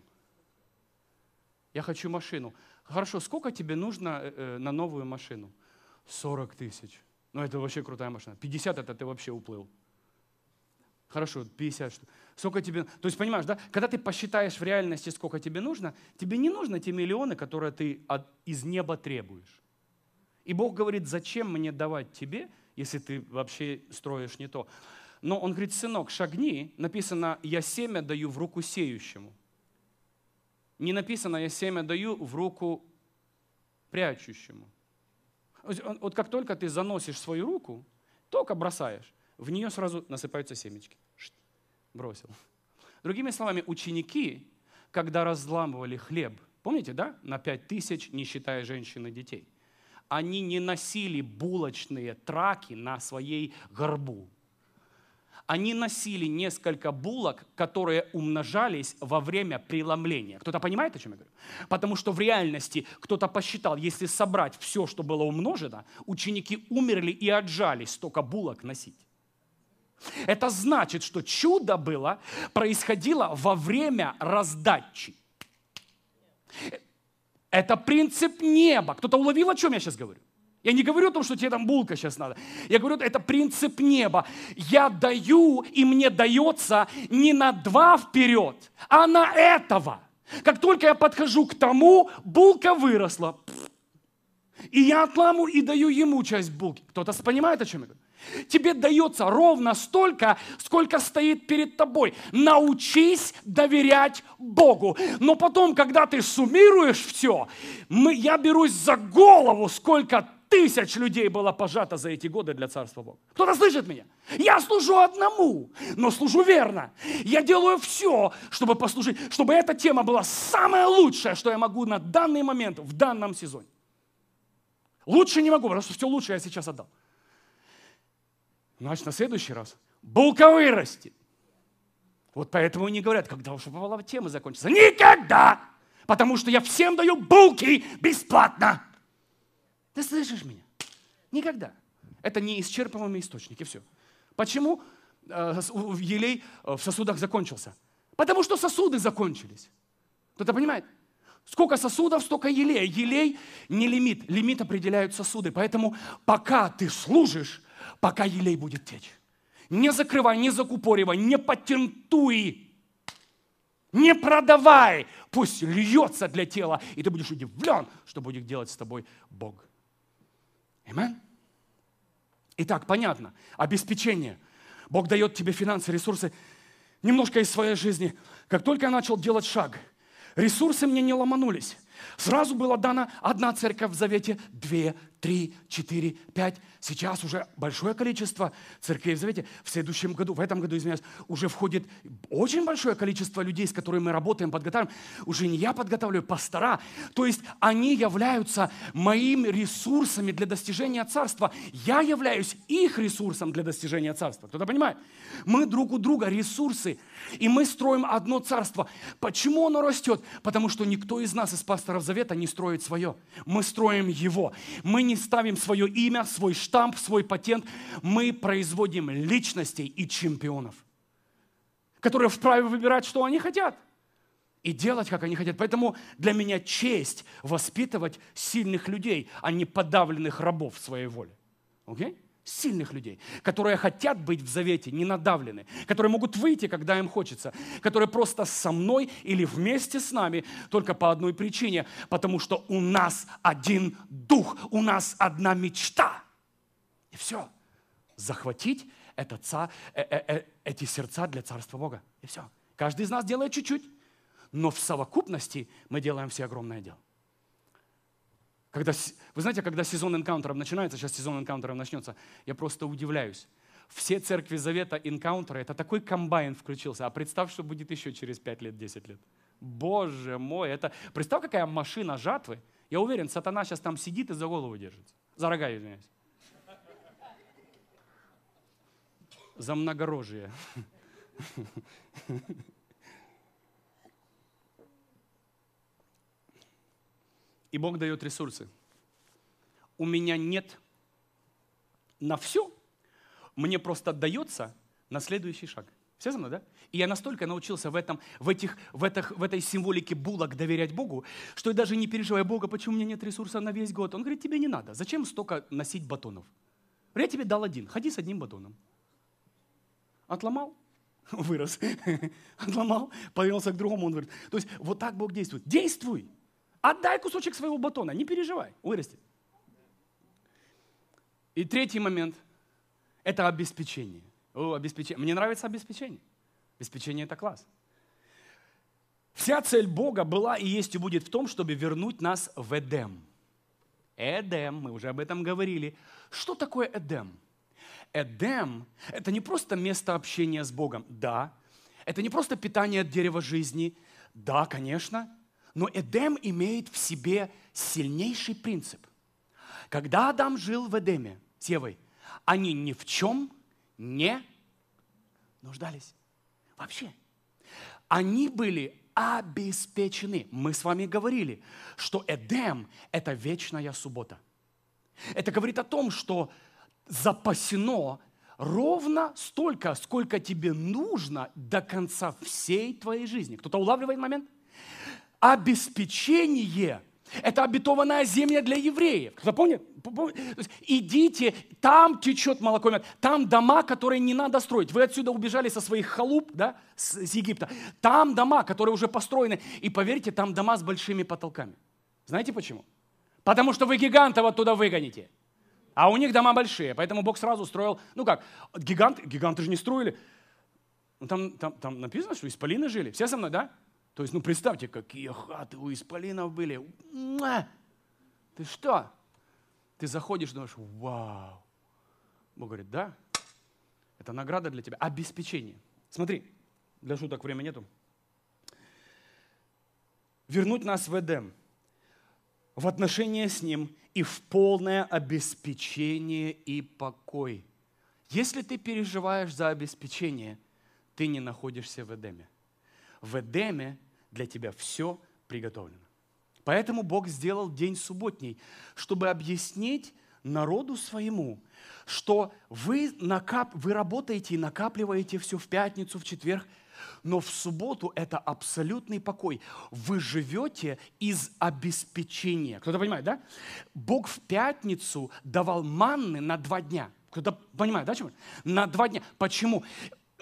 Я хочу машину. Хорошо, сколько тебе нужно э, э, на новую машину? 40 тысяч. Ну, это вообще крутая машина. 50 это ты вообще уплыл. Хорошо, 50 что. Сколько тебе... То есть, понимаешь, да? Когда ты посчитаешь в реальности, сколько тебе нужно, тебе не нужно те миллионы, которые ты от, из неба требуешь. И Бог говорит, зачем мне давать тебе, если ты вообще строишь не то. Но он говорит, сынок, шагни, написано, я семя даю в руку сеющему. Не написано, я семя даю в руку прячущему. Вот как только ты заносишь свою руку, только бросаешь, в нее сразу насыпаются семечки. Бросил. Другими словами, ученики, когда разламывали хлеб, помните, да, на пять тысяч, не считая женщин и детей, они не носили булочные траки на своей горбу они носили несколько булок, которые умножались во время преломления. Кто-то понимает, о чем я говорю? Потому что в реальности кто-то посчитал, если собрать все, что было умножено, ученики умерли и отжались столько булок носить. Это значит, что чудо было, происходило во время раздачи. Это принцип неба. Кто-то уловил, о чем я сейчас говорю? Я не говорю о том, что тебе там булка сейчас надо. Я говорю, это принцип неба. Я даю, и мне дается не на два вперед, а на этого. Как только я подхожу к тому, булка выросла. И я отламу и даю ему часть булки. Кто-то понимает, о чем я говорю? Тебе дается ровно столько, сколько стоит перед тобой. Научись доверять Богу. Но потом, когда ты суммируешь все, мы, я берусь за голову, сколько тысяч людей было пожато за эти годы для Царства Бога. Кто-то слышит меня? Я служу одному, но служу верно. Я делаю все, чтобы послужить, чтобы эта тема была самая лучшая, что я могу на данный момент, в данном сезоне. Лучше не могу, потому что все лучшее я сейчас отдал. Значит, на следующий раз булка вырастет. Вот поэтому и не говорят, когда уж тема закончится. Никогда! Потому что я всем даю булки бесплатно. Ты слышишь меня? Никогда. Это неисчерпываемый источник, и все. Почему э, елей э, в сосудах закончился? Потому что сосуды закончились. Кто-то понимает? Сколько сосудов, столько елея. Елей не лимит. Лимит определяют сосуды. Поэтому пока ты служишь, пока елей будет течь. Не закрывай, не закупоривай, не патентуй. Не продавай. Пусть льется для тела, и ты будешь удивлен, что будет делать с тобой Бог. Amen? Итак, понятно. Обеспечение. Бог дает тебе финансы, ресурсы немножко из своей жизни. Как только я начал делать шаг, ресурсы мне не ломанулись. Сразу была дана одна церковь в Завете, две, три, четыре, пять. Сейчас уже большое количество церквей в Завете. В следующем году, в этом году, извиняюсь, уже входит очень большое количество людей, с которыми мы работаем, подготавливаем. Уже не я подготавливаю, пастора. То есть они являются моими ресурсами для достижения царства. Я являюсь их ресурсом для достижения царства. Кто-то понимает? Мы друг у друга ресурсы, и мы строим одно царство. Почему оно растет? Потому что никто из нас, из пасторов Завета, не строит свое. Мы строим его. Мы не ставим свое имя, свой штамп, свой патент. Мы производим личностей и чемпионов, которые вправе выбирать, что они хотят и делать, как они хотят. Поэтому для меня честь воспитывать сильных людей, а не подавленных рабов своей воли. Okay? Сильных людей, которые хотят быть в завете, не надавлены, которые могут выйти, когда им хочется, которые просто со мной или вместе с нами только по одной причине, потому что у нас один дух, у нас одна мечта. И все. Захватить это, ца, э, э, э, эти сердца для Царства Бога. И все. Каждый из нас делает чуть-чуть, но в совокупности мы делаем все огромное дело. Когда, вы знаете, когда сезон энкаунтеров начинается, сейчас сезон энкаунтеров начнется, я просто удивляюсь. Все церкви Завета энкаунтеры, это такой комбайн включился. А представь, что будет еще через 5 лет, 10 лет. Боже мой, это... Представь, какая машина жатвы. Я уверен, сатана сейчас там сидит и за голову держится. За рога, извиняюсь. За многорожие. *laughs* И Бог дает ресурсы. У меня нет на все, мне просто дается на следующий шаг. Все со мной, да? И я настолько научился в, этом, в, этих, в, этих, в этой символике булок доверять Богу, что я даже не переживаю, Бога, почему у меня нет ресурса на весь год. Он говорит, тебе не надо. Зачем столько носить батонов? Я тебе дал один. Ходи с одним батоном. Отломал, вырос, *laughs* отломал, повернулся к другому, он вырос. То есть вот так Бог действует. Действуй! Отдай кусочек своего батона, не переживай, вырастет. И третий момент – это обеспечение. О, обеспечение. Мне нравится обеспечение. Обеспечение – это класс. Вся цель Бога была и есть и будет в том, чтобы вернуть нас в Эдем. Эдем, мы уже об этом говорили. Что такое Эдем? Эдем – это не просто место общения с Богом, да. Это не просто питание от дерева жизни, да, конечно. Но Эдем имеет в себе сильнейший принцип. Когда Адам жил в Эдеме с Евой, они ни в чем не нуждались. Вообще. Они были обеспечены. Мы с вами говорили, что Эдем – это вечная суббота. Это говорит о том, что запасено ровно столько, сколько тебе нужно до конца всей твоей жизни. Кто-то улавливает момент? Обеспечение – это обетованная земля для евреев. Кто помнит? идите, там течет молоко мед, там дома, которые не надо строить. Вы отсюда убежали со своих халуп, да, с, с Египта. Там дома, которые уже построены. И поверьте, там дома с большими потолками. Знаете почему? Потому что вы гигантов оттуда выгоните. А у них дома большие, поэтому Бог сразу строил, ну как, гиганты, гиганты же не строили. Ну, там, там, там написано, что исполины жили. Все со мной, да? То есть, ну представьте, какие хаты у исполинов были. Ты что? Ты заходишь думаешь, вау. Бог говорит, да, это награда для тебя. Обеспечение. Смотри, для шуток времени нету. Вернуть нас в Эдем, в отношения с Ним и в полное обеспечение и покой. Если ты переживаешь за обеспечение, ты не находишься в Эдеме. В Эдеме для тебя все приготовлено. Поэтому Бог сделал день субботний, чтобы объяснить народу своему, что вы, накап... вы работаете и накапливаете все в пятницу, в четверг, но в субботу это абсолютный покой. Вы живете из обеспечения. Кто-то понимает, да? Бог в пятницу давал манны на два дня. Кто-то понимает, да, чему? На два дня. Почему?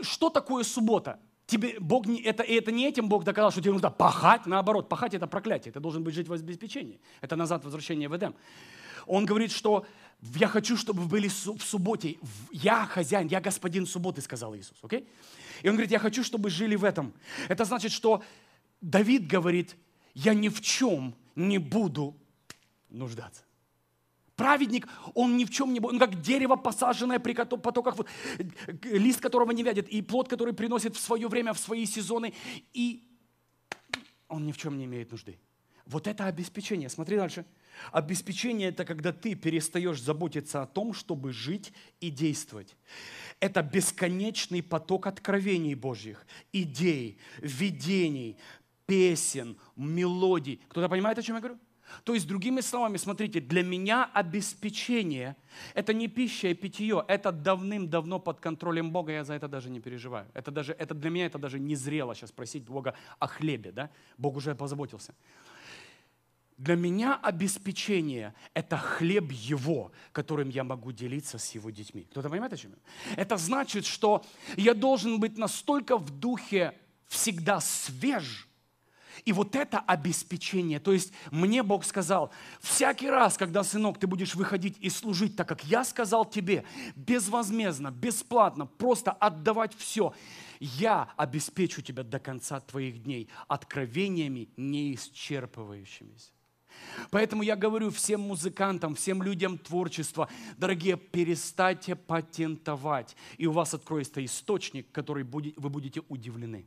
Что такое суббота? Тебе Бог не, это, и это не этим Бог доказал, что тебе нужно пахать, наоборот, пахать это проклятие, ты должен быть жить в обеспечении. Это назад возвращение в Эдем. Он говорит, что я хочу, чтобы вы были в субботе. Я хозяин, я господин субботы, сказал Иисус. Okay? И он говорит, я хочу, чтобы жили в этом. Это значит, что Давид говорит, я ни в чем не буду нуждаться. Праведник, он ни в чем не будет, он как дерево, посаженное при потоках, лист которого не вядет, и плод, который приносит в свое время, в свои сезоны, и он ни в чем не имеет нужды. Вот это обеспечение. Смотри дальше. Обеспечение – это когда ты перестаешь заботиться о том, чтобы жить и действовать. Это бесконечный поток откровений Божьих, идей, видений, песен, мелодий. Кто-то понимает, о чем я говорю? То есть, другими словами, смотрите, для меня обеспечение – это не пища и питье, это давным-давно под контролем Бога, я за это даже не переживаю. Это, даже, это для меня это даже не зрело сейчас просить Бога о хлебе, да? Бог уже позаботился. Для меня обеспечение – это хлеб Его, которым я могу делиться с Его детьми. Кто-то понимает, о чем я? Это значит, что я должен быть настолько в духе всегда свеж – и вот это обеспечение, то есть мне Бог сказал, всякий раз, когда, сынок, ты будешь выходить и служить так, как я сказал тебе, безвозмездно, бесплатно, просто отдавать все, я обеспечу тебя до конца твоих дней откровениями неисчерпывающимися. Поэтому я говорю всем музыкантам, всем людям творчества, дорогие, перестаньте патентовать, и у вас откроется источник, который будет, вы будете удивлены.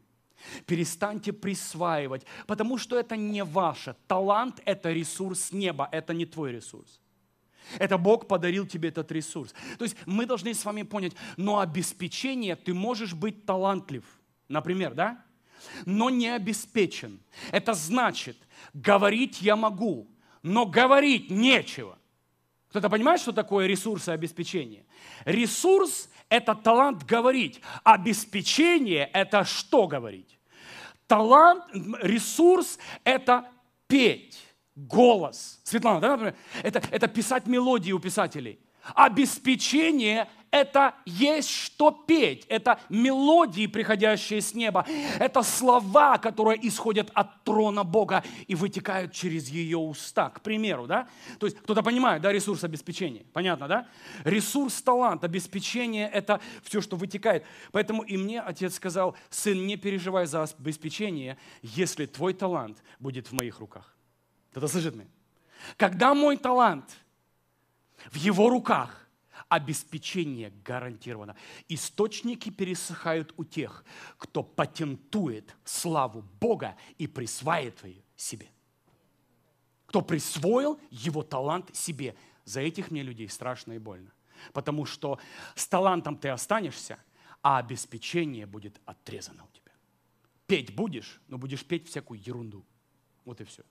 Перестаньте присваивать, потому что это не ваше. Талант – это ресурс неба, это не твой ресурс. Это Бог подарил тебе этот ресурс. То есть мы должны с вами понять, но обеспечение ты можешь быть талантлив, например, да? Но не обеспечен. Это значит, говорить я могу, но говорить нечего. Кто-то понимает, что такое ресурсы обеспечения? Ресурс – это талант говорить. Обеспечение – это что говорить? Талант, ресурс – это петь, голос. Светлана, да, например? Это, это писать мелодии у писателей. Обеспечение – это есть что петь, это мелодии, приходящие с неба, это слова, которые исходят от трона Бога и вытекают через ее уста, к примеру, да? То есть кто-то понимает, да, ресурс обеспечения, понятно, да? Ресурс, талант, обеспечение – это все, что вытекает. Поэтому и мне отец сказал, сын, не переживай за обеспечение, если твой талант будет в моих руках. Кто-то слышит меня? Когда мой талант в его руках, обеспечение гарантировано. Источники пересыхают у тех, кто патентует славу Бога и присваивает ее себе. Кто присвоил его талант себе. За этих мне людей страшно и больно. Потому что с талантом ты останешься, а обеспечение будет отрезано у тебя. Петь будешь, но будешь петь всякую ерунду. Вот и все.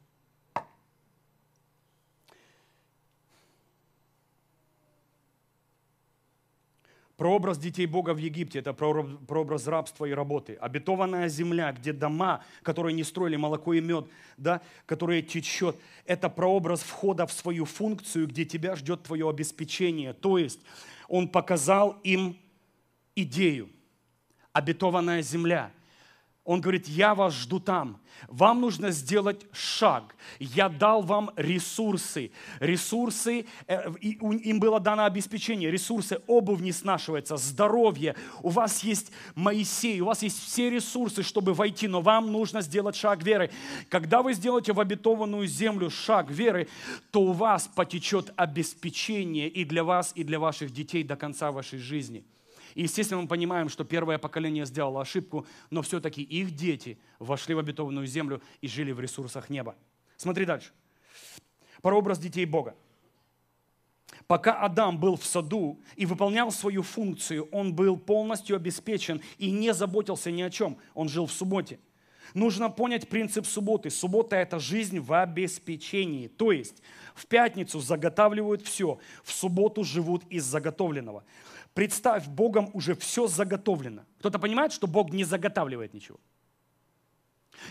Прообраз детей Бога в Египте – это прообраз рабства и работы. Обетованная земля, где дома, которые не строили молоко и мед, да, которые течет, это прообраз входа в свою функцию, где тебя ждет твое обеспечение. То есть он показал им идею. Обетованная земля – он говорит, я вас жду там. Вам нужно сделать шаг. Я дал вам ресурсы. Ресурсы, э, им было дано обеспечение. Ресурсы, обувь не снашивается, здоровье. У вас есть Моисей, у вас есть все ресурсы, чтобы войти, но вам нужно сделать шаг веры. Когда вы сделаете в обетованную землю шаг веры, то у вас потечет обеспечение и для вас, и для ваших детей до конца вашей жизни – и, естественно, мы понимаем, что первое поколение сделало ошибку, но все-таки их дети вошли в обетованную землю и жили в ресурсах неба. Смотри дальше. Прообраз детей Бога. Пока Адам был в саду и выполнял свою функцию, он был полностью обеспечен и не заботился ни о чем. Он жил в субботе. Нужно понять принцип субботы. Суббота – это жизнь в обеспечении. То есть в пятницу заготавливают все, в субботу живут из заготовленного. Представь, Богом уже все заготовлено. Кто-то понимает, что Бог не заготавливает ничего?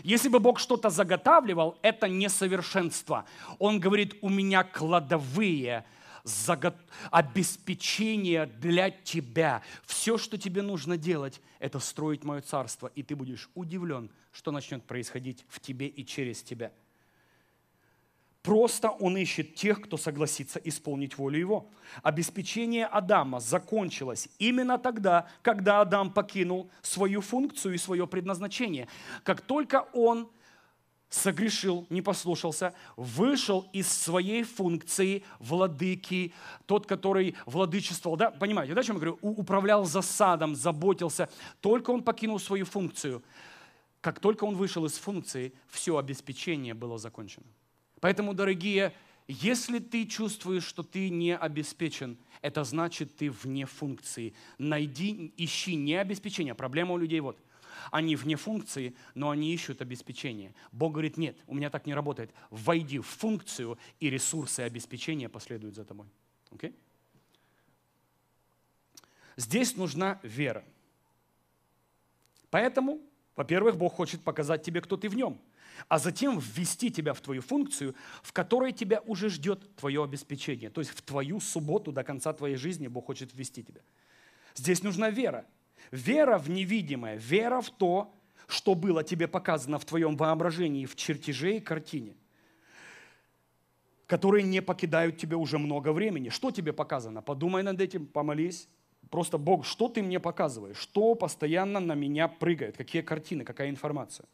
Если бы Бог что-то заготавливал, это несовершенство. Он говорит, у меня кладовые, заго... обеспечение для тебя. Все, что тебе нужно делать, это строить мое царство. И ты будешь удивлен, что начнет происходить в тебе и через тебя – Просто он ищет тех, кто согласится исполнить волю его. Обеспечение Адама закончилось именно тогда, когда Адам покинул свою функцию и свое предназначение. Как только он согрешил, не послушался, вышел из своей функции владыки, тот, который владычествовал, да, понимаете, да, о чем я говорю, управлял засадом, заботился, только он покинул свою функцию. Как только он вышел из функции, все обеспечение было закончено. Поэтому, дорогие, если ты чувствуешь, что ты не обеспечен, это значит, ты вне функции. Найди, ищи не обеспечение. Проблема у людей вот. Они вне функции, но они ищут обеспечение. Бог говорит, нет, у меня так не работает. Войди в функцию, и ресурсы обеспечения последуют за тобой. Okay? Здесь нужна вера. Поэтому, во-первых, Бог хочет показать тебе, кто ты в нем – а затем ввести тебя в твою функцию, в которой тебя уже ждет твое обеспечение. То есть в твою субботу до конца твоей жизни Бог хочет ввести тебя. Здесь нужна вера. Вера в невидимое, вера в то, что было тебе показано в твоем воображении, в чертеже и картине, которые не покидают тебя уже много времени. Что тебе показано? Подумай над этим, помолись. Просто Бог, что ты мне показываешь? Что постоянно на меня прыгает? Какие картины, какая информация?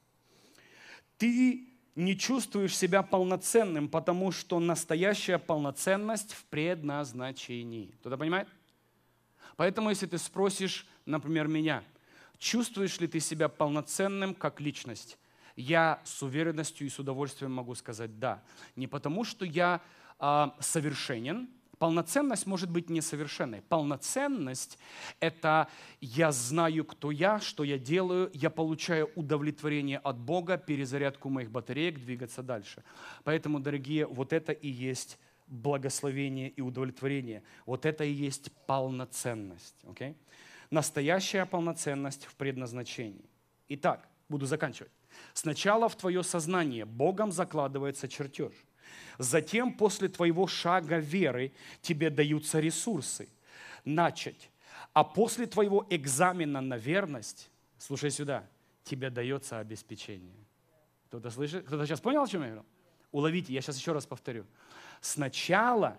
Ты не чувствуешь себя полноценным, потому что настоящая полноценность в предназначении. Кто-то понимает? Поэтому, если ты спросишь, например, меня, чувствуешь ли ты себя полноценным как личность, я с уверенностью и с удовольствием могу сказать «да». Не потому, что я э, совершенен, Полноценность может быть несовершенной. Полноценность – это я знаю, кто я, что я делаю, я получаю удовлетворение от Бога, перезарядку моих батареек, двигаться дальше. Поэтому, дорогие, вот это и есть благословение и удовлетворение. Вот это и есть полноценность. Okay? Настоящая полноценность в предназначении. Итак, буду заканчивать. Сначала в твое сознание Богом закладывается чертеж – Затем после твоего шага веры тебе даются ресурсы начать. А после твоего экзамена на верность, слушай сюда, тебе дается обеспечение. Кто-то слышит? Кто-то сейчас понял, о чем я говорю? Уловите, я сейчас еще раз повторю. Сначала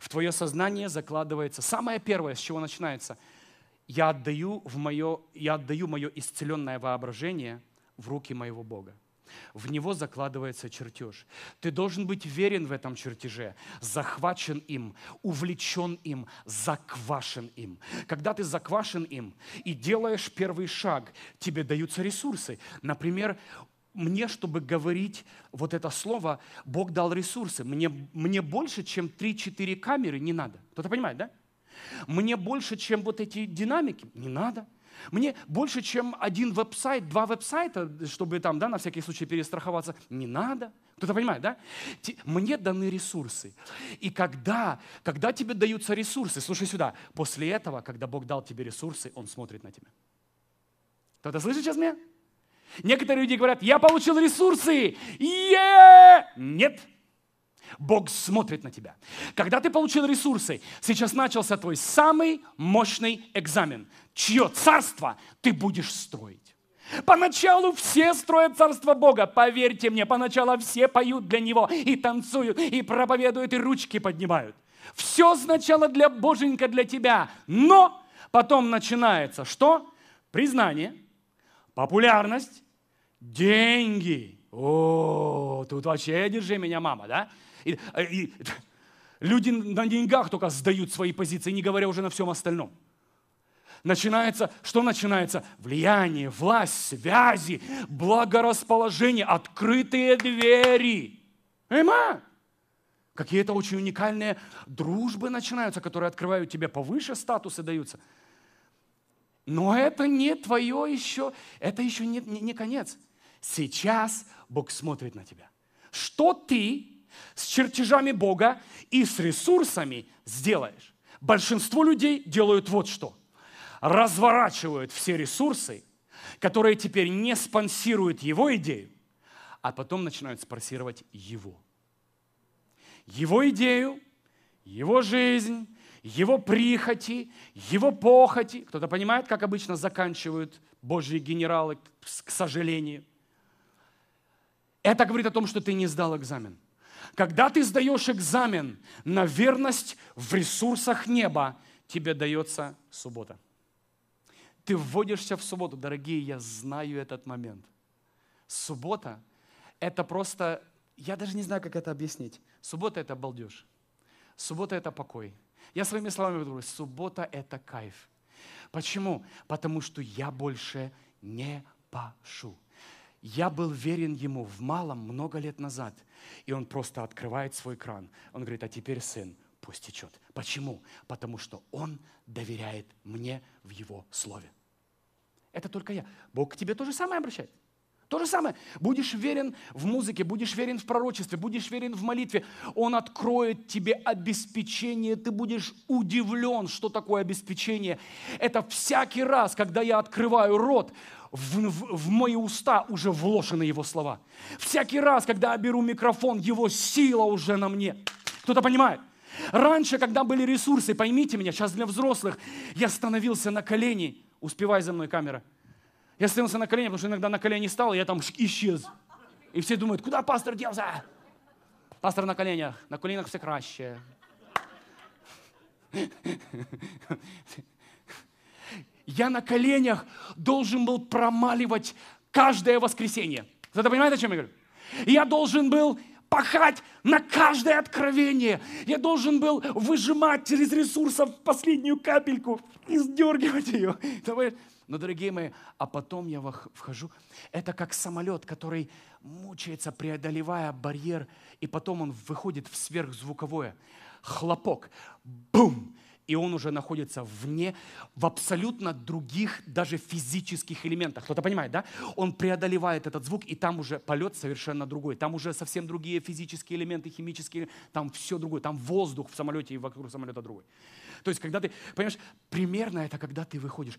в твое сознание закладывается, самое первое, с чего начинается, я отдаю, в мое, я отдаю мое исцеленное воображение в руки моего Бога. В него закладывается чертеж. Ты должен быть верен в этом чертеже, захвачен им, увлечен им, заквашен им. Когда ты заквашен им и делаешь первый шаг, тебе даются ресурсы. Например, мне, чтобы говорить вот это слово, Бог дал ресурсы. Мне, мне больше, чем 3-4 камеры не надо. Кто-то понимает, да? Мне больше, чем вот эти динамики, не надо. Мне больше, чем один веб-сайт, два веб-сайта, чтобы там, да, на всякий случай перестраховаться, не надо. Кто-то понимает, да? Мне даны ресурсы. И когда, когда тебе даются ресурсы, слушай сюда, после этого, когда Бог дал тебе ресурсы, Он смотрит на тебя. Кто-то слышит сейчас меня? Некоторые люди говорят, я получил ресурсы. Е! Нет. Бог смотрит на тебя. Когда ты получил ресурсы, сейчас начался твой самый мощный экзамен. Чье царство ты будешь строить? Поначалу все строят царство Бога. Поверьте мне, поначалу все поют для Него и танцуют, и проповедуют, и ручки поднимают. Все сначала для Боженька, для тебя. Но потом начинается что? Признание, популярность, деньги. О, тут вообще держи меня, мама, да? И, э, и, люди на деньгах только сдают свои позиции, не говоря уже на всем остальном. Начинается, что начинается? Влияние, власть, связи, благорасположение, открытые двери. Эма! Какие-то очень уникальные дружбы начинаются, которые открывают тебе повыше статусы даются. Но это не твое еще, это еще не, не, не конец. Сейчас Бог смотрит на тебя. Что ты с чертежами Бога и с ресурсами сделаешь. Большинство людей делают вот что. Разворачивают все ресурсы, которые теперь не спонсируют его идею, а потом начинают спонсировать его. Его идею, его жизнь, его прихоти, его похоти. Кто-то понимает, как обычно заканчивают Божьи генералы, к сожалению. Это говорит о том, что ты не сдал экзамен. Когда ты сдаешь экзамен на верность в ресурсах неба, тебе дается суббота. Ты вводишься в субботу. Дорогие, я знаю этот момент. Суббота – это просто, я даже не знаю, как это объяснить. Суббота – это балдеж. Суббота – это покой. Я своими словами говорю, суббота – это кайф. Почему? Потому что я больше не пашу. Я был верен ему в малом много лет назад. И он просто открывает свой кран. Он говорит, а теперь, сын, пусть течет. Почему? Потому что он доверяет мне в его слове. Это только я. Бог к тебе то же самое обращает. То же самое. Будешь верен в музыке, будешь верен в пророчестве, будешь верен в молитве. Он откроет тебе обеспечение. Ты будешь удивлен, что такое обеспечение. Это всякий раз, когда я открываю рот, в, в, в мои уста уже вложены его слова. Всякий раз, когда я беру микрофон, его сила уже на мне. Кто-то понимает? Раньше, когда были ресурсы, поймите меня, сейчас для взрослых, я становился на колени. Успевай за мной, камера. Я становился на колени, потому что иногда на колени стал, и я там исчез. И все думают, куда пастор делся? Пастор на коленях, на коленях все краще. Я на коленях должен был промаливать каждое воскресенье. Кто-то понимает, о чем я говорю? Я должен был пахать на каждое откровение. Я должен был выжимать через ресурсов последнюю капельку и сдергивать ее. *laughs* Но, дорогие мои, а потом я вхожу. Это как самолет, который мучается, преодолевая барьер, и потом он выходит в сверхзвуковое. Хлопок. Бум! И он уже находится вне, в абсолютно других, даже физических элементах. Кто-то понимает, да? Он преодолевает этот звук, и там уже полет совершенно другой. Там уже совсем другие физические элементы, химические, там все другое. Там воздух в самолете и вокруг самолета другой. То есть, когда ты, понимаешь, примерно это когда ты выходишь.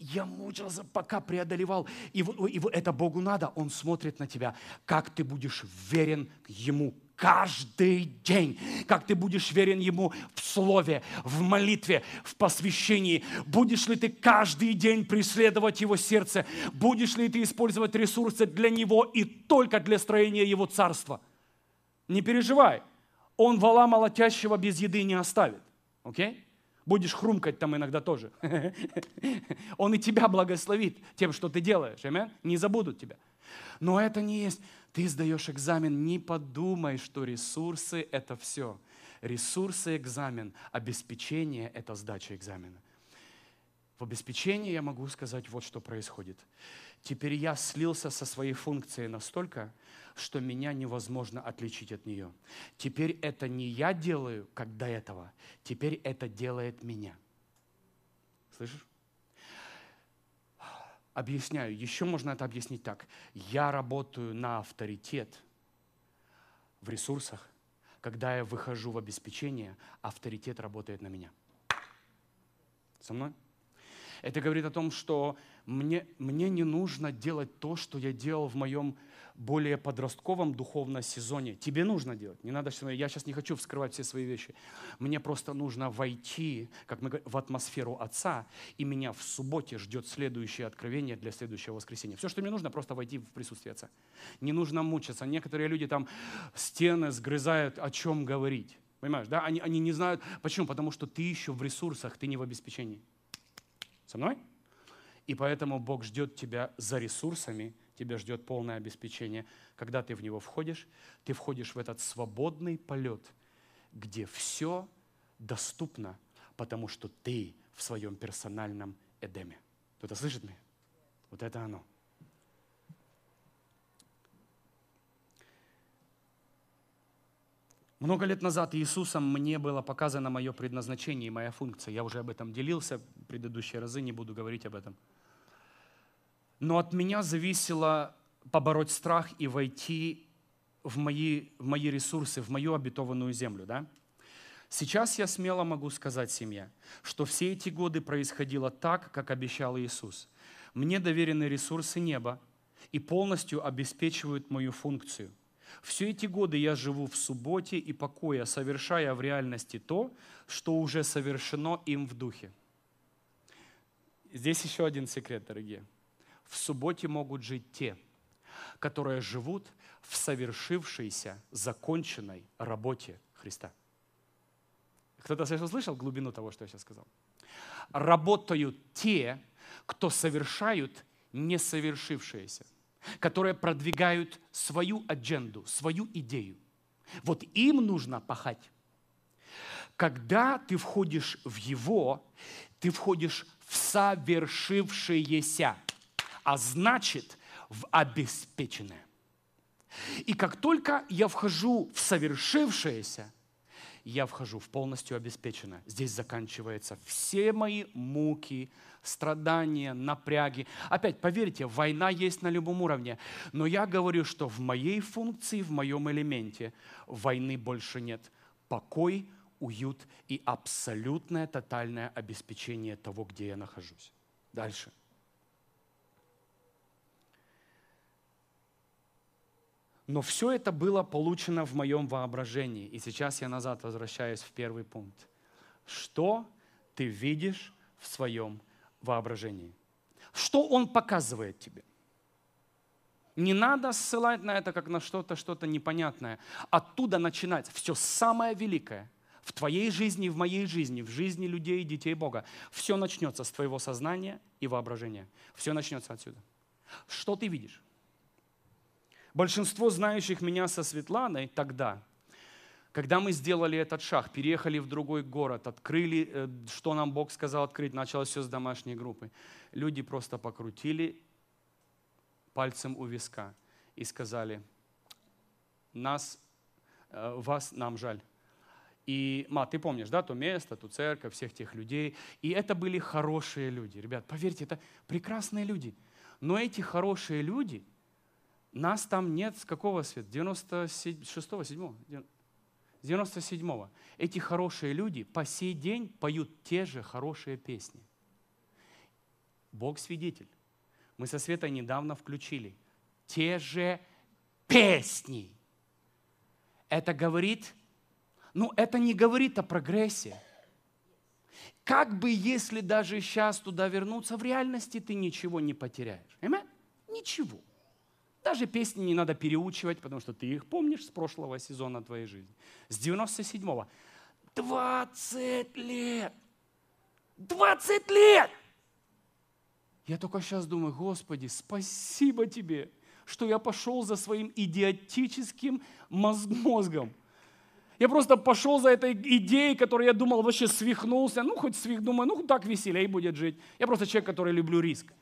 Я мучился, пока преодолевал. И, и это Богу надо. Он смотрит на тебя, как ты будешь верен Ему, каждый день, как ты будешь верен Ему в слове, в молитве, в посвящении. Будешь ли ты каждый день преследовать Его сердце? Будешь ли ты использовать ресурсы для Него и только для строения Его царства? Не переживай, Он вала молотящего без еды не оставит. Окей? Okay? Будешь хрумкать там иногда тоже. *laughs* Он и тебя благословит тем, что ты делаешь. Не забудут тебя. Но это не есть ты сдаешь экзамен, не подумай, что ресурсы – это все. Ресурсы – экзамен, обеспечение – это сдача экзамена. В обеспечении я могу сказать вот что происходит. Теперь я слился со своей функцией настолько, что меня невозможно отличить от нее. Теперь это не я делаю, как до этого. Теперь это делает меня. Слышишь? Объясняю, еще можно это объяснить так. Я работаю на авторитет в ресурсах, когда я выхожу в обеспечение, авторитет работает на меня. Со мной? Это говорит о том, что мне, мне не нужно делать то, что я делал в моем более подростковом духовном сезоне. Тебе нужно делать. Не надо, что я сейчас не хочу вскрывать все свои вещи. Мне просто нужно войти, как мы говорим, в атмосферу Отца, и меня в субботе ждет следующее откровение для следующего воскресенья. Все, что мне нужно, просто войти в присутствие Отца. Не нужно мучиться. Некоторые люди там стены сгрызают, о чем говорить. Понимаешь, да? Они, они не знают. Почему? Потому что ты еще в ресурсах, ты не в обеспечении. Со мной? И поэтому Бог ждет тебя за ресурсами, тебя ждет полное обеспечение. Когда ты в него входишь, ты входишь в этот свободный полет, где все доступно, потому что ты в своем персональном Эдеме. Кто-то слышит меня? Вот это оно. Много лет назад Иисусом мне было показано мое предназначение и моя функция. Я уже об этом делился в предыдущие разы, не буду говорить об этом. Но от меня зависело побороть страх и войти в мои, в мои ресурсы, в мою обетованную землю. Да? Сейчас я смело могу сказать семье, что все эти годы происходило так, как обещал Иисус. Мне доверены ресурсы неба и полностью обеспечивают мою функцию. Все эти годы я живу в субботе и покое, совершая в реальности то, что уже совершено им в духе. Здесь еще один секрет, дорогие – в субботе могут жить те, которые живут в совершившейся, законченной работе Христа. Кто-то слышал глубину того, что я сейчас сказал? Работают те, кто совершают несовершившееся, которые продвигают свою адженду, свою идею. Вот им нужно пахать. Когда ты входишь в Его, ты входишь в совершившееся а значит в обеспеченное. И как только я вхожу в совершившееся, я вхожу в полностью обеспеченное. Здесь заканчиваются все мои муки, страдания, напряги. Опять, поверьте, война есть на любом уровне. Но я говорю, что в моей функции, в моем элементе войны больше нет. Покой, уют и абсолютное тотальное обеспечение того, где я нахожусь. Дальше. Но все это было получено в моем воображении. И сейчас я назад возвращаюсь в первый пункт. Что ты видишь в своем воображении? Что он показывает тебе? Не надо ссылать на это как на что-то, что-то непонятное. Оттуда начинать все самое великое в твоей жизни, в моей жизни, в жизни людей и детей Бога. Все начнется с твоего сознания и воображения. Все начнется отсюда. Что ты видишь? Большинство знающих меня со Светланой тогда, когда мы сделали этот шаг, переехали в другой город, открыли, э, что нам Бог сказал открыть, началось все с домашней группы. Люди просто покрутили пальцем у виска и сказали, нас, э, вас нам жаль. И, ма, ты помнишь, да, то место, ту церковь, всех тех людей. И это были хорошие люди. Ребят, поверьте, это прекрасные люди. Но эти хорошие люди – нас там нет с какого света? 96-го, 7 97-го. Эти хорошие люди по сей день поют те же хорошие песни. Бог свидетель. Мы со Светой недавно включили те же песни. Это говорит, ну это не говорит о прогрессе. Как бы, если даже сейчас туда вернуться, в реальности ты ничего не потеряешь. Amen? Ничего. Даже песни не надо переучивать, потому что ты их помнишь с прошлого сезона твоей жизни. С 97-го. 20 лет! 20 лет! Я только сейчас думаю, Господи, спасибо тебе, что я пошел за своим идиотическим мозгом. Я просто пошел за этой идеей, которую я думал, вообще свихнулся. Ну, хоть свих, думаю, ну, так веселее будет жить. Я просто человек, который люблю риск.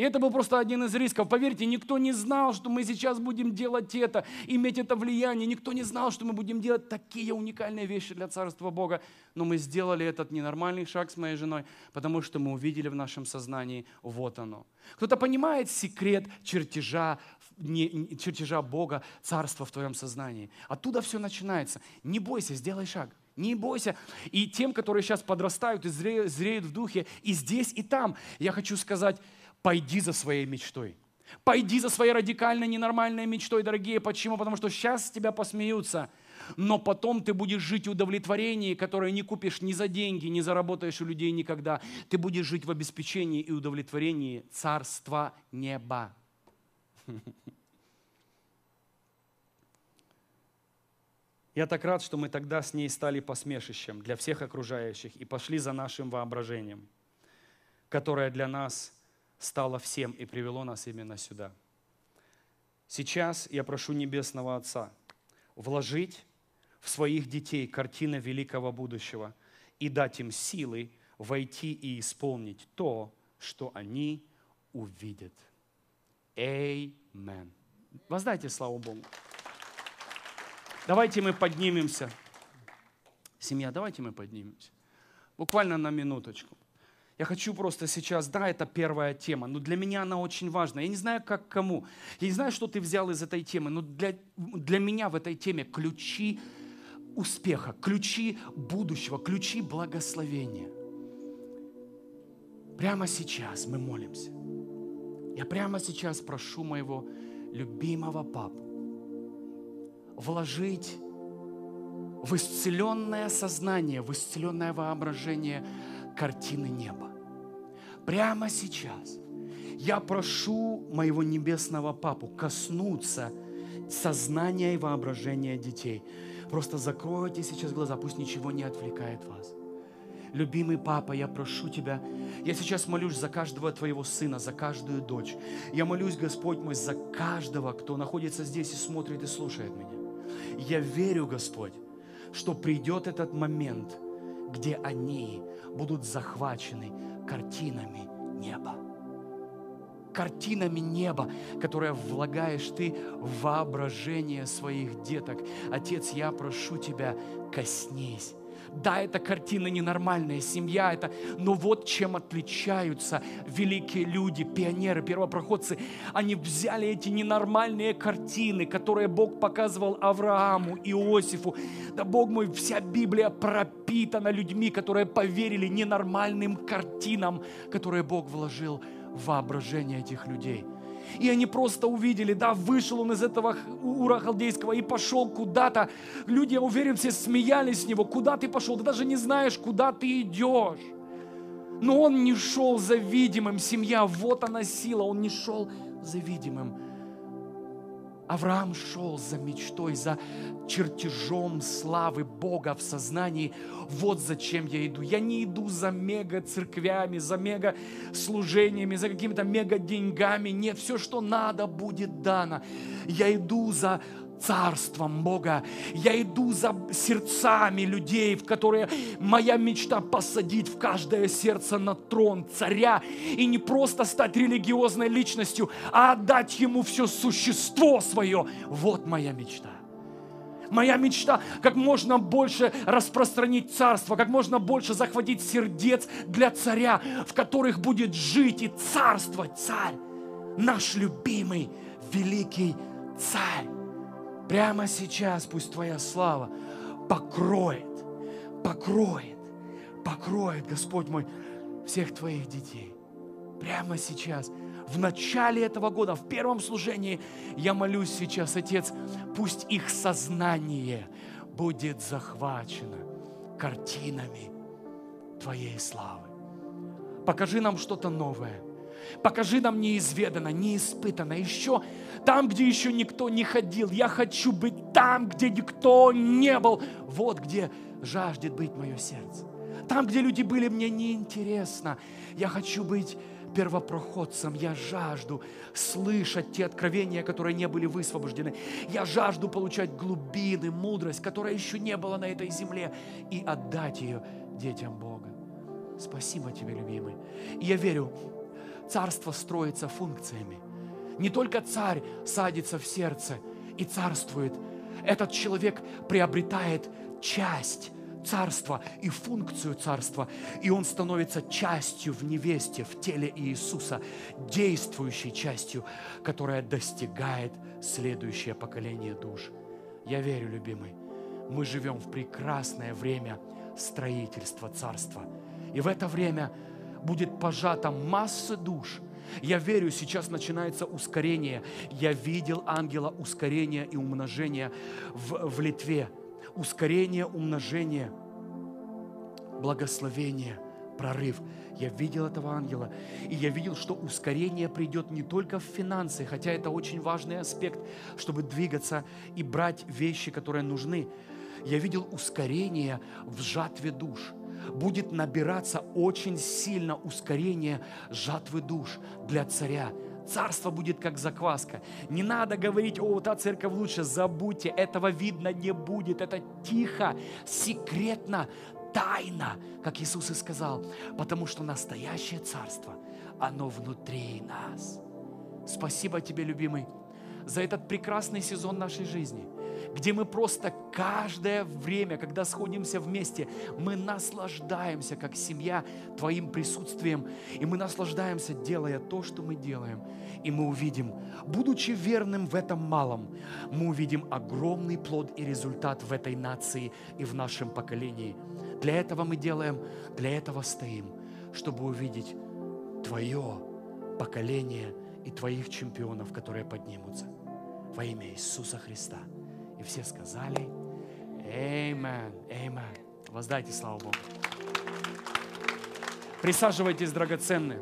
И это был просто один из рисков. Поверьте, никто не знал, что мы сейчас будем делать это, иметь это влияние. Никто не знал, что мы будем делать такие уникальные вещи для Царства Бога. Но мы сделали этот ненормальный шаг с моей женой, потому что мы увидели в нашем сознании, вот оно. Кто-то понимает секрет чертежа, не, чертежа Бога, Царства в твоем сознании. Оттуда все начинается. Не бойся, сделай шаг. Не бойся. И тем, которые сейчас подрастают и зреют, в духе, и здесь, и там, я хочу сказать, пойди за своей мечтой. Пойди за своей радикальной, ненормальной мечтой, дорогие. Почему? Потому что сейчас тебя посмеются, но потом ты будешь жить в удовлетворении, которое не купишь ни за деньги, не заработаешь у людей никогда. Ты будешь жить в обеспечении и удовлетворении Царства Неба. *laughs* Я так рад, что мы тогда с ней стали посмешищем для всех окружающих и пошли за нашим воображением, которое для нас – стало всем и привело нас именно сюда. Сейчас я прошу Небесного Отца вложить в своих детей картины великого будущего и дать им силы войти и исполнить то, что они увидят. Amen. Воздайте славу Богу. Давайте мы поднимемся. Семья, давайте мы поднимемся. Буквально на минуточку. Я хочу просто сейчас, да, это первая тема, но для меня она очень важна. Я не знаю, как кому. Я не знаю, что ты взял из этой темы, но для, для меня в этой теме ключи успеха, ключи будущего, ключи благословения. Прямо сейчас мы молимся. Я прямо сейчас прошу моего любимого папу вложить в исцеленное сознание, в исцеленное воображение картины неба прямо сейчас я прошу моего небесного папу коснуться сознания и воображения детей. Просто закройте сейчас глаза, пусть ничего не отвлекает вас. Любимый папа, я прошу тебя, я сейчас молюсь за каждого твоего сына, за каждую дочь. Я молюсь, Господь мой, за каждого, кто находится здесь и смотрит и слушает меня. Я верю, Господь, что придет этот момент, где они будут захвачены картинами неба. Картинами неба, которое влагаешь ты в воображение своих деток. Отец, я прошу тебя, коснись да, эта картина ненормальная, семья это, но вот чем отличаются великие люди, пионеры, первопроходцы. Они взяли эти ненормальные картины, которые Бог показывал Аврааму, Иосифу. Да, Бог мой, вся Библия пропитана людьми, которые поверили ненормальным картинам, которые Бог вложил в воображение этих людей – и они просто увидели, да, вышел он из этого Ура Халдейского и пошел куда-то. Люди, я уверен, все смеялись с него. Куда ты пошел? Ты даже не знаешь, куда ты идешь. Но он не шел за видимым. Семья, вот она сила. Он не шел за видимым. Авраам шел за мечтой, за чертежом славы Бога в сознании. Вот зачем я иду. Я не иду за мега церквями, за мега служениями, за какими-то мега деньгами. Нет, все, что надо, будет дано. Я иду за царством Бога. Я иду за сердцами людей, в которые моя мечта посадить в каждое сердце на трон царя и не просто стать религиозной личностью, а отдать ему все существо свое. Вот моя мечта. Моя мечта как можно больше распространить царство, как можно больше захватить сердец для царя, в которых будет жить и царствовать царь, наш любимый великий царь. Прямо сейчас пусть Твоя слава покроет, покроет, покроет, Господь мой, всех Твоих детей. Прямо сейчас в начале этого года, в первом служении, я молюсь сейчас, Отец, пусть их сознание будет захвачено картинами Твоей славы. Покажи нам что-то новое. Покажи нам неизведанно, неиспытанно. Еще там, где еще никто не ходил. Я хочу быть там, где никто не был. Вот где жаждет быть мое сердце. Там, где люди были, мне неинтересно. Я хочу быть первопроходцем. Я жажду слышать те откровения, которые не были высвобождены. Я жажду получать глубины, мудрость, которая еще не была на этой земле, и отдать ее детям Бога. Спасибо тебе, любимый. И я верю, царство строится функциями. Не только царь садится в сердце и царствует. Этот человек приобретает часть царства и функцию царства, и он становится частью в невесте, в теле Иисуса, действующей частью, которая достигает следующее поколение душ. Я верю, любимый, мы живем в прекрасное время строительства царства. И в это время будет пожата масса душ. Я верю, сейчас начинается ускорение. Я видел ангела ускорения и умножения в, в Литве – ускорение, умножение, благословение, прорыв. Я видел этого ангела, и я видел, что ускорение придет не только в финансы, хотя это очень важный аспект, чтобы двигаться и брать вещи, которые нужны. Я видел ускорение в жатве душ будет набираться очень сильно ускорение жатвы душ для царя, Царство будет как закваска. Не надо говорить, о, та церковь лучше, забудьте, этого видно не будет. Это тихо, секретно, тайна, как Иисус и сказал. Потому что настоящее царство, оно внутри нас. Спасибо тебе, любимый, за этот прекрасный сезон нашей жизни – где мы просто каждое время, когда сходимся вместе, мы наслаждаемся как семья Твоим присутствием, и мы наслаждаемся, делая то, что мы делаем. И мы увидим, будучи верным в этом малом, мы увидим огромный плод и результат в этой нации и в нашем поколении. Для этого мы делаем, для этого стоим, чтобы увидеть Твое поколение и Твоих чемпионов, которые поднимутся. Во имя Иисуса Христа. И все сказали, Amen, Amen. Воздайте славу Богу. Присаживайтесь, драгоценные.